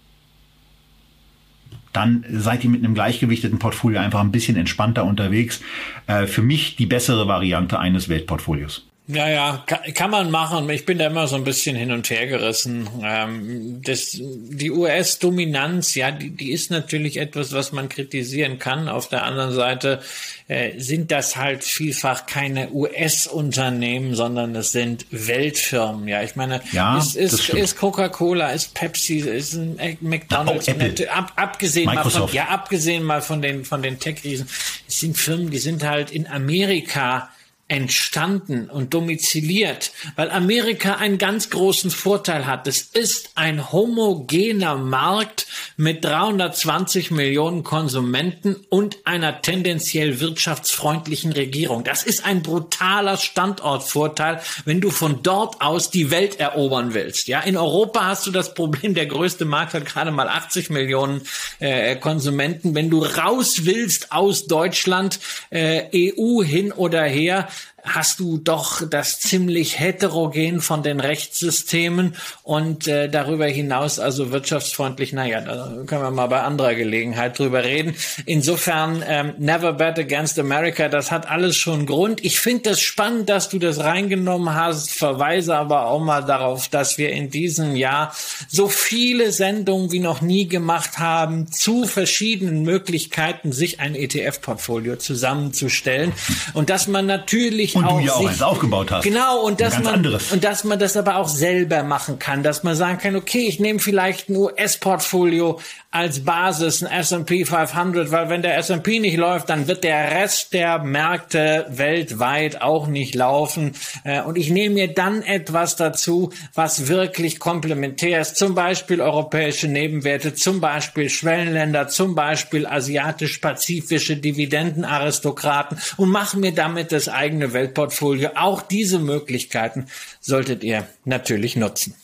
dann seid ihr mit einem gleichgewichteten Portfolio einfach ein bisschen entspannter unterwegs. Äh, für mich die bessere Variante eines Weltportfolios. Ja, ja, kann, kann man machen. Ich bin da immer so ein bisschen hin und her gerissen. Ähm, das, die US-Dominanz, ja, die, die ist natürlich etwas, was man kritisieren kann. Auf der anderen Seite äh, sind das halt vielfach keine US-Unternehmen, sondern es sind Weltfirmen. Ja, ich meine, ja, ist, ist, ist Coca-Cola, ist Pepsi, ist ein McDonald's, ab, abgesehen Microsoft. mal von, ja, abgesehen mal von den von den Tech-Riesen, es sind Firmen, die sind halt in Amerika entstanden und domiziliert, weil Amerika einen ganz großen Vorteil hat. Es ist ein homogener Markt mit 320 Millionen Konsumenten und einer tendenziell wirtschaftsfreundlichen Regierung. Das ist ein brutaler Standortvorteil, wenn du von dort aus die Welt erobern willst. Ja, in Europa hast du das Problem, der größte Markt hat gerade mal 80 Millionen äh, Konsumenten. Wenn du raus willst aus Deutschland, äh, EU hin oder her, hast du doch das ziemlich heterogen von den Rechtssystemen und äh, darüber hinaus also wirtschaftsfreundlich, naja, da können wir mal bei anderer Gelegenheit drüber reden. Insofern, ähm, Never Bet Against America, das hat alles schon Grund. Ich finde das spannend, dass du das reingenommen hast, verweise aber auch mal darauf, dass wir in diesem Jahr so viele Sendungen wie noch nie gemacht haben zu verschiedenen Möglichkeiten, sich ein ETF-Portfolio zusammenzustellen und dass man natürlich und auch du ja auch eins aufgebaut hast. Genau, und dass man anderes. und dass man das aber auch selber machen kann, dass man sagen kann, okay, ich nehme vielleicht ein US-Portfolio als Basis, ein S&P 500, weil wenn der S&P nicht läuft, dann wird der Rest der Märkte weltweit auch nicht laufen. Äh, und ich nehme mir dann etwas dazu, was wirklich komplementär ist, zum Beispiel europäische Nebenwerte, zum Beispiel Schwellenländer, zum Beispiel asiatisch-pazifische Dividendenaristokraten und mache mir damit das eigene Weltportfolio. Auch diese Möglichkeiten solltet ihr natürlich nutzen.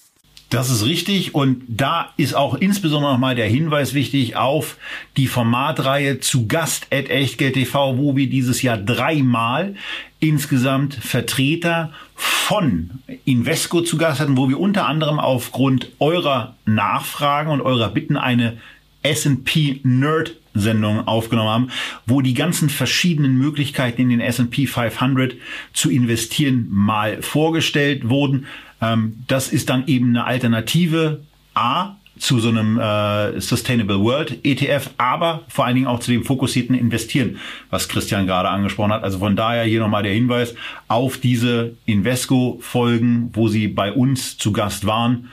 Das ist richtig und da ist auch insbesondere nochmal der Hinweis wichtig auf die Formatreihe zu Gast at Echtgeld TV, wo wir dieses Jahr dreimal insgesamt Vertreter von Invesco zu Gast hatten, wo wir unter anderem aufgrund eurer Nachfragen und eurer Bitten eine S&P Nerd Sendung aufgenommen haben, wo die ganzen verschiedenen Möglichkeiten in den S&P 500 zu investieren mal vorgestellt wurden. Ähm, das ist dann eben eine Alternative A zu so einem äh, Sustainable World ETF, aber vor allen Dingen auch zu dem fokussierten Investieren, was Christian gerade angesprochen hat. Also von daher hier nochmal der Hinweis auf diese Invesco-Folgen, wo sie bei uns zu Gast waren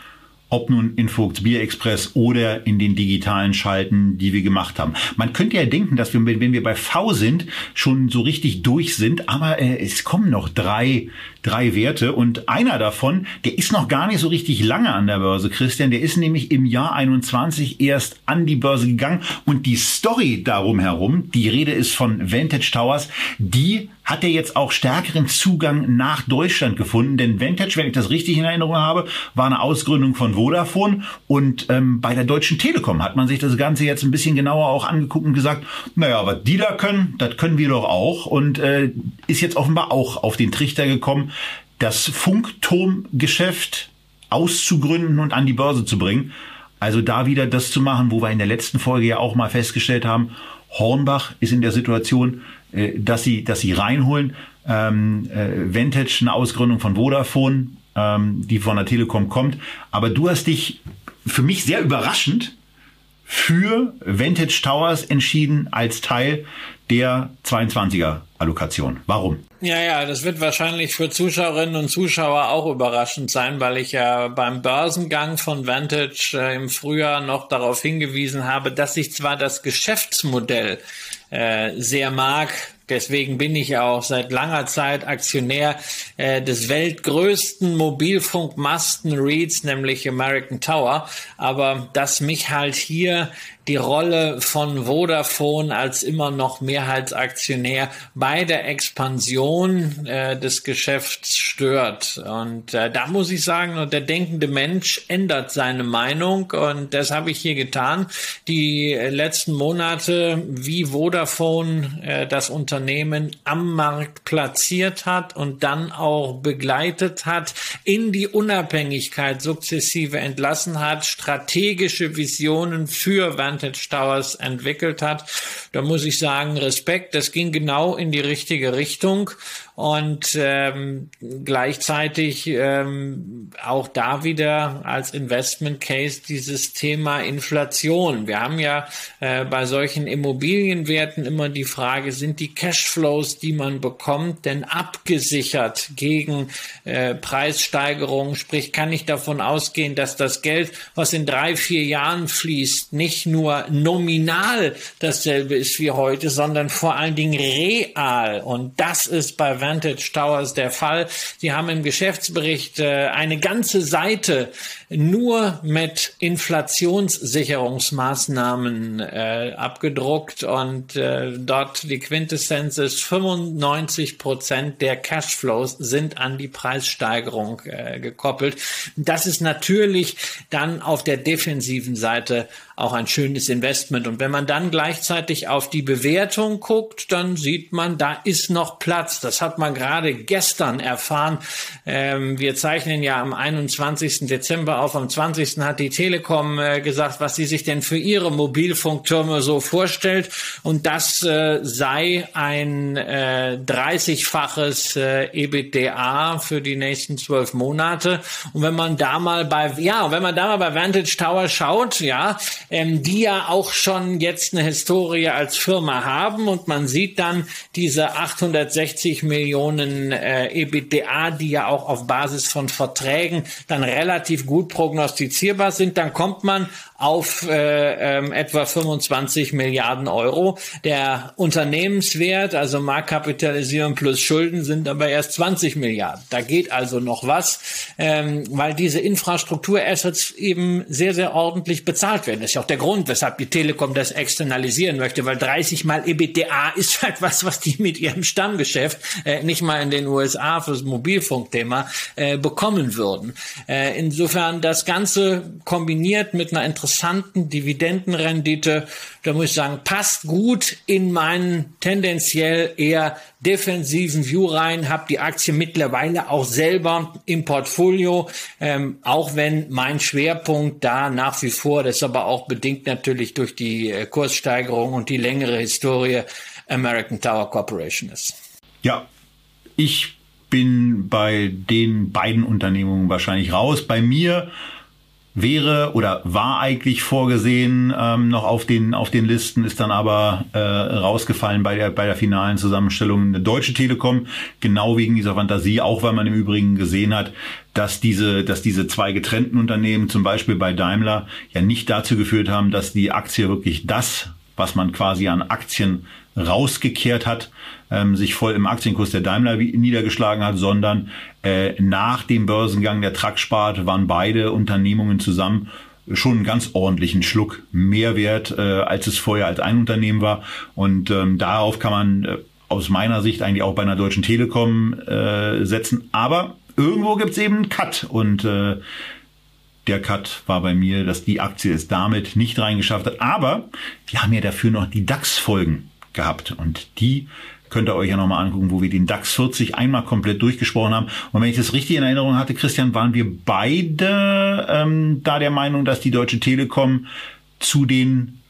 ob nun in Vogts Bier Express oder in den digitalen Schalten, die wir gemacht haben. Man könnte ja denken, dass wir, wenn wir bei V sind, schon so richtig durch sind, aber äh, es kommen noch drei, drei Werte und einer davon, der ist noch gar nicht so richtig lange an der Börse, Christian, der ist nämlich im Jahr 21 erst an die Börse gegangen und die Story darum herum, die Rede ist von Vantage Towers, die hat er jetzt auch stärkeren Zugang nach Deutschland gefunden. Denn Vantage, wenn ich das richtig in Erinnerung habe, war eine Ausgründung von Vodafone. Und ähm, bei der Deutschen Telekom hat man sich das Ganze jetzt ein bisschen genauer auch angeguckt und gesagt, naja, was die da können, das können wir doch auch. Und äh, ist jetzt offenbar auch auf den Trichter gekommen, das Funkturmgeschäft auszugründen und an die Börse zu bringen. Also da wieder das zu machen, wo wir in der letzten Folge ja auch mal festgestellt haben, Hornbach ist in der Situation, äh, dass sie, dass sie reinholen. Ähm, äh, Vantage, eine Ausgründung von Vodafone, ähm, die von der Telekom kommt. Aber du hast dich für mich sehr überraschend für Vantage Towers entschieden als Teil der 22er Allokation. Warum? Ja, ja, das wird wahrscheinlich für Zuschauerinnen und Zuschauer auch überraschend sein, weil ich ja beim Börsengang von Vantage äh, im Frühjahr noch darauf hingewiesen habe, dass ich zwar das Geschäftsmodell äh, sehr mag, Deswegen bin ich auch seit langer Zeit Aktionär äh, des weltgrößten Mobilfunkmasten-Reads, nämlich American Tower. Aber dass mich halt hier die Rolle von Vodafone als immer noch Mehrheitsaktionär bei der Expansion äh, des Geschäfts stört. Und äh, da muss ich sagen, der denkende Mensch ändert seine Meinung und das habe ich hier getan. Die letzten Monate, wie Vodafone äh, das Unternehmen am Markt platziert hat und dann auch begleitet hat, in die Unabhängigkeit sukzessive entlassen hat, strategische Visionen für Van Advantage Towers entwickelt hat. Da muss ich sagen, Respekt, das ging genau in die richtige Richtung und ähm, gleichzeitig ähm, auch da wieder als Investment Case dieses Thema Inflation. Wir haben ja äh, bei solchen Immobilienwerten immer die Frage, sind die Cashflows, die man bekommt, denn abgesichert gegen äh, Preissteigerungen? Sprich, kann ich davon ausgehen, dass das Geld, was in drei, vier Jahren fließt, nicht nur nominal dasselbe ist wie heute, sondern vor allen Dingen real. Und das ist bei Vantage Towers der Fall. Sie haben im Geschäftsbericht äh, eine ganze Seite nur mit Inflationssicherungsmaßnahmen äh, abgedruckt und äh, dort die Quintessenz ist 95 Prozent der Cashflows sind an die Preissteigerung äh, gekoppelt. Das ist natürlich dann auf der defensiven Seite auch ein schönes Investment. Und wenn man dann gleichzeitig auf die Bewertung guckt, dann sieht man, da ist noch Platz. Das hat man gerade gestern erfahren. Ähm, wir zeichnen ja am 21. Dezember auf. Am 20. hat die Telekom äh, gesagt, was sie sich denn für ihre Mobilfunktürme so vorstellt. Und das äh, sei ein äh, 30-faches äh, EBITDA für die nächsten zwölf Monate. Und wenn man da mal bei, ja, wenn man da mal bei Vantage Tower schaut, ja, ähm, die ja auch schon jetzt eine Historie als Firma haben und man sieht dann diese 860 Millionen äh, EBITDA, die ja auch auf Basis von Verträgen dann relativ gut prognostizierbar sind, dann kommt man auf äh, ähm, etwa 25 Milliarden Euro. Der Unternehmenswert, also Marktkapitalisierung plus Schulden, sind aber erst 20 Milliarden. Da geht also noch was, ähm, weil diese Infrastrukturassets eben sehr, sehr ordentlich bezahlt werden. Das ist ja auch der Grund, weshalb die Telekom das externalisieren möchte, weil 30 mal EBITDA ist halt was, was die mit ihrem Stammgeschäft äh, nicht mal in den USA fürs Mobilfunkthema äh, bekommen würden. Äh, insofern das Ganze kombiniert mit einer interessanten interessanten Dividendenrendite. Da muss ich sagen, passt gut in meinen tendenziell eher defensiven View rein, habe die Aktie mittlerweile auch selber im Portfolio, ähm, auch wenn mein Schwerpunkt da nach wie vor, das ist aber auch bedingt natürlich durch die äh, Kurssteigerung und die längere Historie American Tower Corporation ist. Ja, ich bin bei den beiden Unternehmungen wahrscheinlich raus. Bei mir wäre oder war eigentlich vorgesehen ähm, noch auf den auf den Listen, ist dann aber äh, rausgefallen bei der bei der finalen Zusammenstellung eine Deutsche Telekom, genau wegen dieser Fantasie, auch weil man im Übrigen gesehen hat, dass diese dass diese zwei getrennten Unternehmen, zum Beispiel bei Daimler, ja nicht dazu geführt haben, dass die Aktie wirklich das, was man quasi an Aktien rausgekehrt hat, ähm, sich voll im Aktienkurs der Daimler niedergeschlagen hat, sondern äh, nach dem Börsengang der Truckspart waren beide Unternehmungen zusammen schon einen ganz ordentlichen Schluck Mehrwert, äh, als es vorher als ein Unternehmen war. Und ähm, darauf kann man äh, aus meiner Sicht eigentlich auch bei einer Deutschen Telekom äh, setzen. Aber irgendwo gibt's eben einen Cut und äh, der Cut war bei mir, dass die Aktie es damit nicht reingeschafft hat. Aber wir haben ja dafür noch die DAX-Folgen gehabt und die könnt ihr euch ja nochmal angucken, wo wir den DAX 40 einmal komplett durchgesprochen haben. Und wenn ich das richtig in Erinnerung hatte, Christian, waren wir beide ähm, da der Meinung, dass die Deutsche Telekom zu den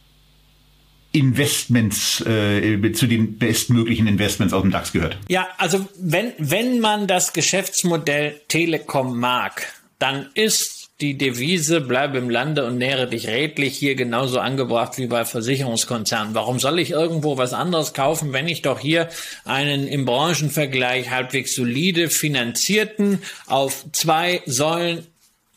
Investments, äh, zu den bestmöglichen Investments aus dem DAX gehört. Ja, also wenn, wenn man das Geschäftsmodell Telekom mag, dann ist die Devise bleib im Lande und nähere dich redlich hier genauso angebracht wie bei Versicherungskonzernen. Warum soll ich irgendwo was anderes kaufen, wenn ich doch hier einen im Branchenvergleich halbwegs solide finanzierten auf zwei Säulen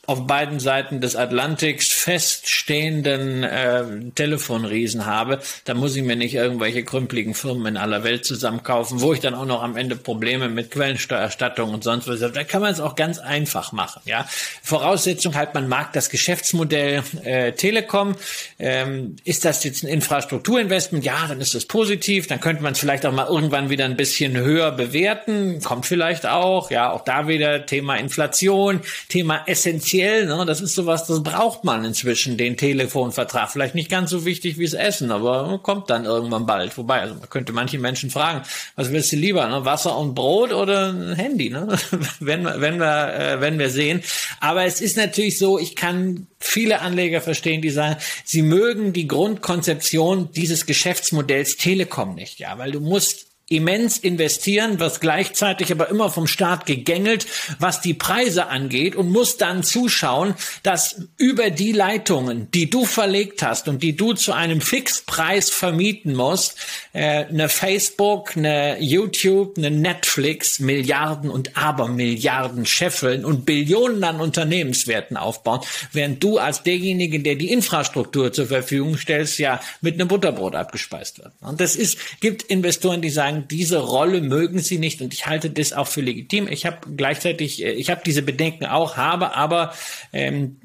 auf beiden Seiten des Atlantiks feststehenden äh, Telefonriesen habe, da muss ich mir nicht irgendwelche krümpligen Firmen in aller Welt zusammenkaufen, wo ich dann auch noch am Ende Probleme mit Quellensteuerstattung und sonst was habe. Da kann man es auch ganz einfach machen. Ja, Voraussetzung halt, man mag das Geschäftsmodell äh, Telekom. Ähm, ist das jetzt ein Infrastrukturinvestment? Ja, dann ist das positiv. Dann könnte man es vielleicht auch mal irgendwann wieder ein bisschen höher bewerten. Kommt vielleicht auch. Ja, auch da wieder Thema Inflation, Thema essentiell essentiell. Ne? Das ist sowas, das braucht man inzwischen, den Telefonvertrag. Vielleicht nicht ganz so wichtig wie das Essen, aber kommt dann irgendwann bald. Wobei, also man könnte manche Menschen fragen, was willst du lieber, ne? Wasser und Brot oder ein Handy? Ne? wenn, wenn, wir, äh, wenn wir sehen. Aber es ist natürlich so, ich kann viele Anleger verstehen, die sagen, sie mögen die Grundkonzeption dieses Geschäftsmodells Telekom nicht, ja, weil du musst immens investieren, wird gleichzeitig aber immer vom Staat gegängelt, was die Preise angeht und muss dann zuschauen, dass über die Leitungen, die du verlegt hast und die du zu einem Fixpreis vermieten musst, äh, eine Facebook, eine YouTube, eine Netflix Milliarden und Abermilliarden scheffeln und Billionen an Unternehmenswerten aufbauen, während du als derjenige, der die Infrastruktur zur Verfügung stellst, ja mit einem Butterbrot abgespeist wird. Und das ist, gibt Investoren, die sagen, diese Rolle mögen sie nicht und ich halte das auch für legitim. Ich habe gleichzeitig, äh, ich habe diese Bedenken auch, habe aber ähm,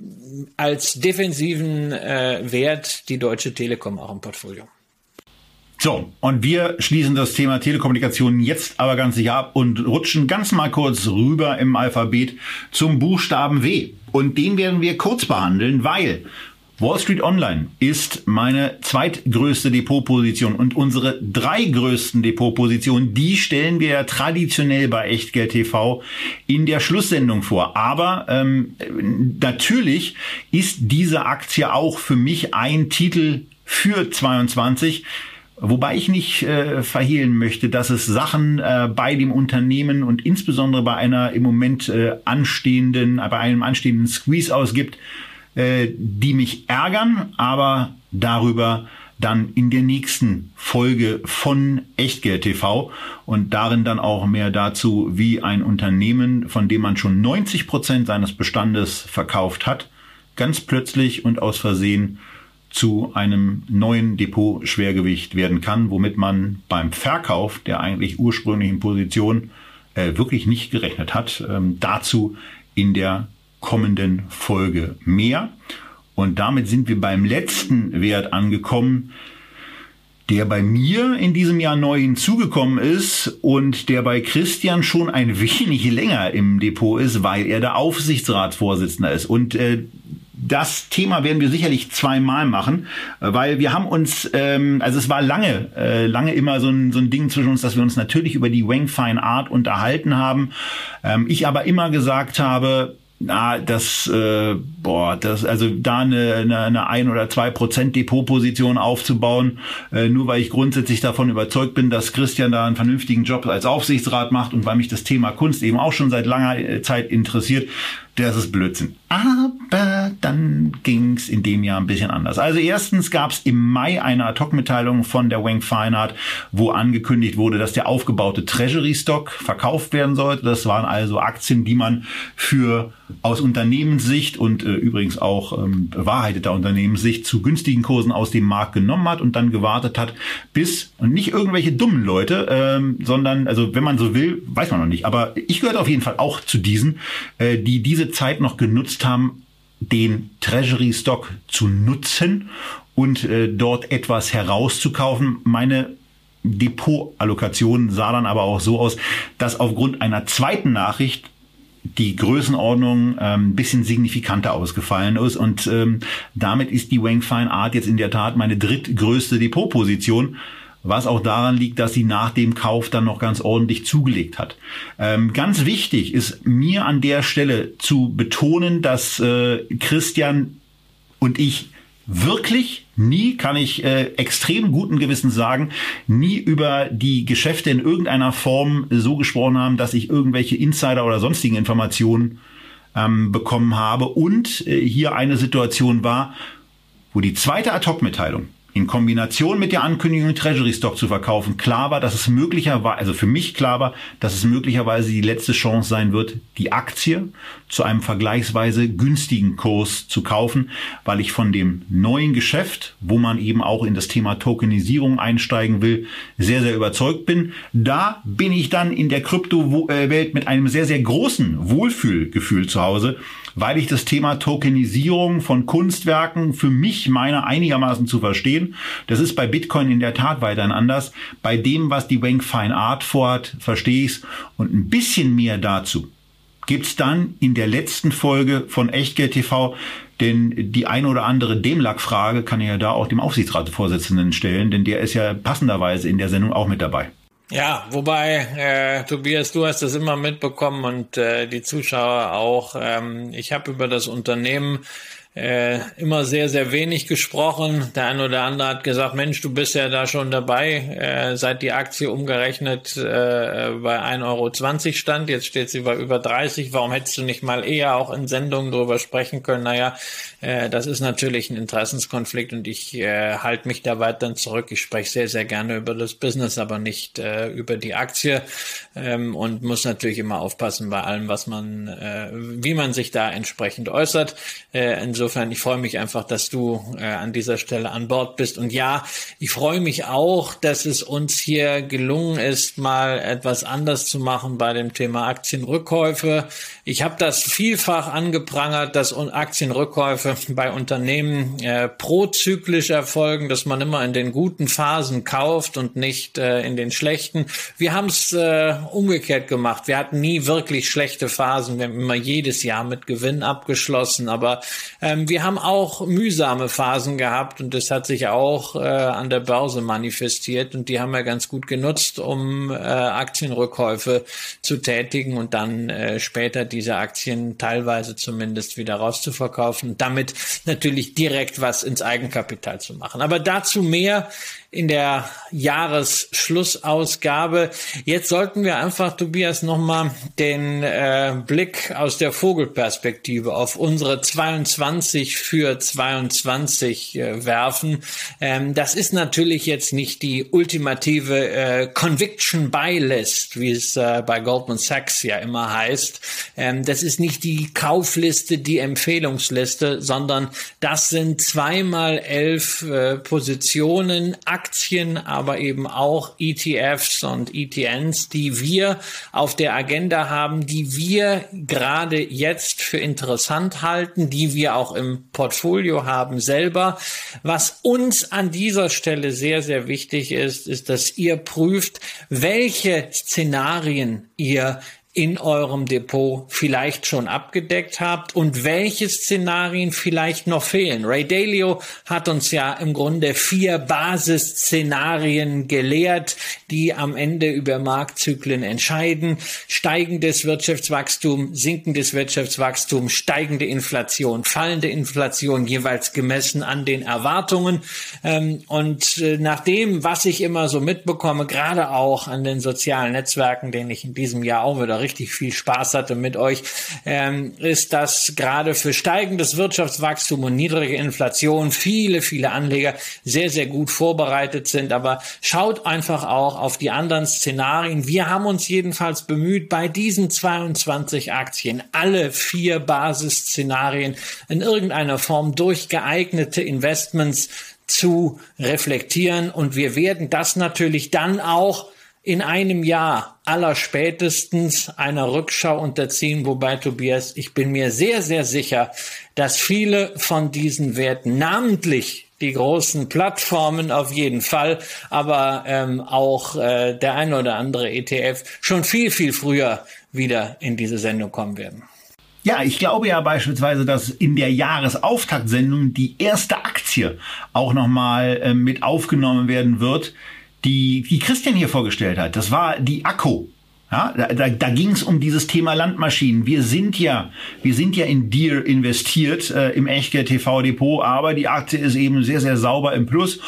als defensiven äh, Wert die Deutsche Telekom auch im Portfolio. So, und wir schließen das Thema Telekommunikation jetzt aber ganz sicher ab und rutschen ganz mal kurz rüber im Alphabet zum Buchstaben W. Und den werden wir kurz behandeln, weil Wall Street Online ist meine zweitgrößte Depotposition und unsere drei größten Depotpositionen, die stellen wir ja traditionell bei Echtgeld TV in der Schlusssendung vor. Aber ähm, natürlich ist diese Aktie auch für mich ein Titel für 22. Wobei ich nicht äh, verhehlen möchte, dass es Sachen äh, bei dem Unternehmen und insbesondere bei einer im Moment äh, anstehenden, bei einem anstehenden Squeeze ausgibt, äh, die mich ärgern, aber darüber dann in der nächsten Folge von Echtgeld TV und darin dann auch mehr dazu, wie ein Unternehmen, von dem man schon 90 Prozent seines Bestandes verkauft hat, ganz plötzlich und aus Versehen zu einem neuen Depot-Schwergewicht werden kann, womit man beim Verkauf der eigentlich ursprünglichen Position äh, wirklich nicht gerechnet hat. Ähm, dazu in der kommenden Folge mehr. Und damit sind wir beim letzten Wert angekommen, der bei mir in diesem Jahr neu hinzugekommen ist und der bei Christian schon ein wenig länger im Depot ist, weil er der Aufsichtsratsvorsitzender ist. Und äh, das Thema werden wir sicherlich zweimal machen, weil wir haben uns, ähm, also es war lange, äh, lange immer so ein, so ein Ding zwischen uns, dass wir uns natürlich über die Wang Fine Art unterhalten haben. Ähm, ich aber immer gesagt habe, na, das, äh, boah, das, also da eine, eine, eine ein oder zwei Prozent Depotposition aufzubauen, äh, nur weil ich grundsätzlich davon überzeugt bin, dass Christian da einen vernünftigen Job als Aufsichtsrat macht und weil mich das Thema Kunst eben auch schon seit langer äh, Zeit interessiert, das ist Blödsinn. Aber dann ging's in dem Jahr ein bisschen anders. Also erstens gab's im Mai eine Ad-Hoc-Mitteilung von der Wang Fine Art, wo angekündigt wurde, dass der aufgebaute Treasury Stock verkauft werden sollte. Das waren also Aktien, die man für aus Unternehmenssicht und äh, übrigens auch ähm, bewahrheiteter Unternehmenssicht zu günstigen Kursen aus dem Markt genommen hat und dann gewartet hat, bis und nicht irgendwelche dummen Leute, ähm, sondern also wenn man so will, weiß man noch nicht. Aber ich gehöre auf jeden Fall auch zu diesen, äh, die diese Zeit noch genutzt haben, den Treasury Stock zu nutzen und äh, dort etwas herauszukaufen. Meine Depotallokation sah dann aber auch so aus, dass aufgrund einer zweiten Nachricht die Größenordnung ähm, bisschen signifikanter ausgefallen ist und ähm, damit ist die Wang Fine Art jetzt in der Tat meine drittgrößte Depotposition was auch daran liegt, dass sie nach dem Kauf dann noch ganz ordentlich zugelegt hat. Ähm, ganz wichtig ist mir an der Stelle zu betonen, dass äh, Christian und ich wirklich nie, kann ich äh, extrem guten Gewissens sagen, nie über die Geschäfte in irgendeiner Form so gesprochen haben, dass ich irgendwelche Insider oder sonstigen Informationen ähm, bekommen habe. Und äh, hier eine Situation war, wo die zweite Ad-Hoc-Mitteilung in Kombination mit der Ankündigung, Treasury Stock zu verkaufen, klar war, dass es möglicherweise, also für mich klar war, dass es möglicherweise die letzte Chance sein wird, die Aktie zu einem vergleichsweise günstigen Kurs zu kaufen, weil ich von dem neuen Geschäft, wo man eben auch in das Thema Tokenisierung einsteigen will, sehr, sehr überzeugt bin. Da bin ich dann in der Kryptowelt mit einem sehr, sehr großen Wohlfühlgefühl zu Hause, weil ich das Thema Tokenisierung von Kunstwerken für mich meine einigermaßen zu verstehen. Das ist bei Bitcoin in der Tat weiterhin anders. Bei dem, was die Wang Fine Art vorhat, verstehe ich es. Und ein bisschen mehr dazu gibt's dann in der letzten Folge von Echtgeld TV. Denn die eine oder andere Demlack-Frage kann ich ja da auch dem Aufsichtsratsvorsitzenden stellen, denn der ist ja passenderweise in der Sendung auch mit dabei. Ja, wobei, äh, Tobias, du hast das immer mitbekommen und äh, die Zuschauer auch. Ähm, ich habe über das Unternehmen äh, immer sehr, sehr wenig gesprochen. Der eine oder andere hat gesagt, Mensch, du bist ja da schon dabei, äh, seit die Aktie umgerechnet äh, bei 1,20 Euro stand. Jetzt steht sie bei über 30. Warum hättest du nicht mal eher auch in Sendungen darüber sprechen können? Naja, äh, das ist natürlich ein Interessenskonflikt und ich äh, halte mich da weiter zurück. Ich spreche sehr, sehr gerne über das Business, aber nicht äh, über die Aktie ähm, und muss natürlich immer aufpassen bei allem, was man, äh, wie man sich da entsprechend äußert. Äh, insofern insofern, ich freue mich einfach, dass du äh, an dieser Stelle an Bord bist. Und ja, ich freue mich auch, dass es uns hier gelungen ist, mal etwas anders zu machen bei dem Thema Aktienrückkäufe. Ich habe das vielfach angeprangert, dass Aktienrückkäufe bei Unternehmen äh, prozyklisch erfolgen, dass man immer in den guten Phasen kauft und nicht äh, in den schlechten. Wir haben es äh, umgekehrt gemacht. Wir hatten nie wirklich schlechte Phasen. Wir haben immer jedes Jahr mit Gewinn abgeschlossen. Aber ähm, wir haben auch mühsame Phasen gehabt und das hat sich auch äh, an der Börse manifestiert und die haben wir ganz gut genutzt, um äh, Aktienrückkäufe zu tätigen und dann äh, später die diese Aktien teilweise zumindest wieder rauszuverkaufen, damit natürlich direkt was ins Eigenkapital zu machen. Aber dazu mehr in der Jahresschlussausgabe. Jetzt sollten wir einfach, Tobias, nochmal den äh, Blick aus der Vogelperspektive auf unsere 22 für 22 äh, werfen. Ähm, das ist natürlich jetzt nicht die ultimative äh, Conviction Buy List, wie es äh, bei Goldman Sachs ja immer heißt. Ähm, das ist nicht die Kaufliste, die Empfehlungsliste, sondern das sind zweimal elf äh, Positionen, Aktien, aber eben auch ETFs und ETNs, die wir auf der Agenda haben, die wir gerade jetzt für interessant halten, die wir auch im Portfolio haben selber. Was uns an dieser Stelle sehr, sehr wichtig ist, ist, dass ihr prüft, welche Szenarien ihr in eurem Depot vielleicht schon abgedeckt habt und welche Szenarien vielleicht noch fehlen. Ray Dalio hat uns ja im Grunde vier Basisszenarien gelehrt, die am Ende über Marktzyklen entscheiden. Steigendes Wirtschaftswachstum, sinkendes Wirtschaftswachstum, steigende Inflation, fallende Inflation, jeweils gemessen an den Erwartungen. Ähm, und äh, nach dem, was ich immer so mitbekomme, gerade auch an den sozialen Netzwerken, denen ich in diesem Jahr auch wieder richtig viel Spaß hatte mit euch, ähm, ist, dass gerade für steigendes Wirtschaftswachstum und niedrige Inflation viele, viele Anleger sehr, sehr gut vorbereitet sind. Aber schaut einfach auch auf die anderen Szenarien. Wir haben uns jedenfalls bemüht, bei diesen 22 Aktien alle vier Basisszenarien in irgendeiner Form durch geeignete Investments zu reflektieren. Und wir werden das natürlich dann auch in einem Jahr aller spätestens einer Rückschau unterziehen, wobei Tobias, ich bin mir sehr, sehr sicher, dass viele von diesen Werten, namentlich die großen Plattformen auf jeden Fall, aber ähm, auch äh, der eine oder andere ETF schon viel, viel früher wieder in diese Sendung kommen werden. Ja, ich glaube ja beispielsweise, dass in der Jahresauftaktsendung die erste Aktie auch nochmal äh, mit aufgenommen werden wird, die, die Christian hier vorgestellt hat. Das war die Akku. Ja, da, da, ging es um dieses Thema Landmaschinen. Wir sind ja, wir sind ja in Deer investiert äh, im Echtgeld TV Depot, aber die Aktie ist eben sehr, sehr sauber im Plus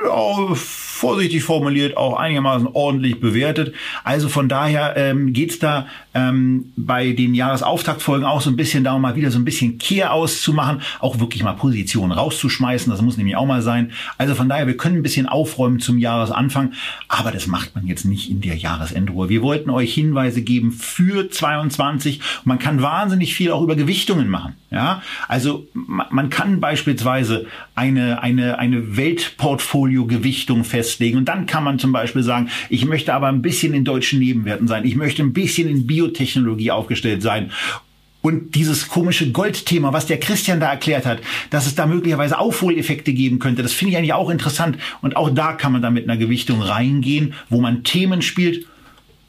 und auch vorsichtig formuliert auch einigermaßen ordentlich bewertet. Also von daher ähm, geht da ähm, bei den Jahresauftaktfolgen auch so ein bisschen darum, mal wieder so ein bisschen Kehr auszumachen, auch wirklich mal Positionen rauszuschmeißen. Das muss nämlich auch mal sein. Also von daher, wir können ein bisschen aufräumen zum Jahresanfang, aber das macht man jetzt nicht in der Jahresendruhe. Wir wollten euch Hinweise geben für 22. Man kann wahnsinnig viel auch über Gewichtungen machen. Ja, also man kann beispielsweise eine eine eine Weltportfolio-Gewichtung festlegen. Und dann kann man zum Beispiel sagen, ich möchte aber ein bisschen in deutschen Nebenwerten sein, ich möchte ein bisschen in Biotechnologie aufgestellt sein. Und dieses komische Goldthema, was der Christian da erklärt hat, dass es da möglicherweise Aufholeffekte geben könnte, das finde ich eigentlich auch interessant. Und auch da kann man da mit einer Gewichtung reingehen, wo man Themen spielt,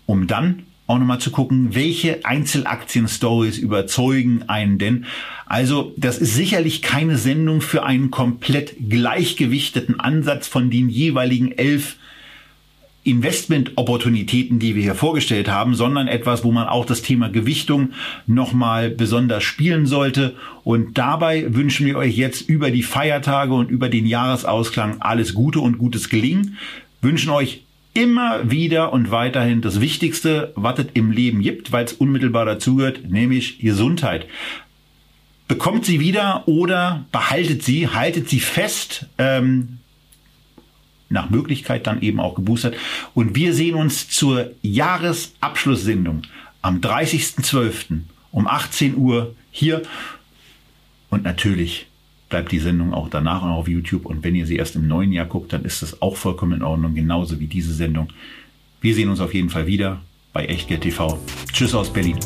um dann auch nochmal zu gucken, welche Einzelaktien-Stories überzeugen einen denn. Also das ist sicherlich keine Sendung für einen komplett gleichgewichteten Ansatz von den jeweiligen elf Investment-Opportunitäten, die wir hier vorgestellt haben, sondern etwas, wo man auch das Thema Gewichtung nochmal besonders spielen sollte. Und dabei wünschen wir euch jetzt über die Feiertage und über den Jahresausklang alles Gute und gutes Gelingen. Wünschen euch immer wieder und weiterhin das Wichtigste, was es im Leben gibt, weil es unmittelbar dazugehört, nämlich Gesundheit. Bekommt sie wieder oder behaltet sie, haltet sie fest, ähm, nach Möglichkeit dann eben auch geboostert. Und wir sehen uns zur Jahresabschlusssendung am 30.12. um 18 Uhr hier. Und natürlich bleibt die Sendung auch danach noch auf YouTube. Und wenn ihr sie erst im neuen Jahr guckt, dann ist das auch vollkommen in Ordnung, genauso wie diese Sendung. Wir sehen uns auf jeden Fall wieder bei Echtgeld TV. Tschüss aus Berlin.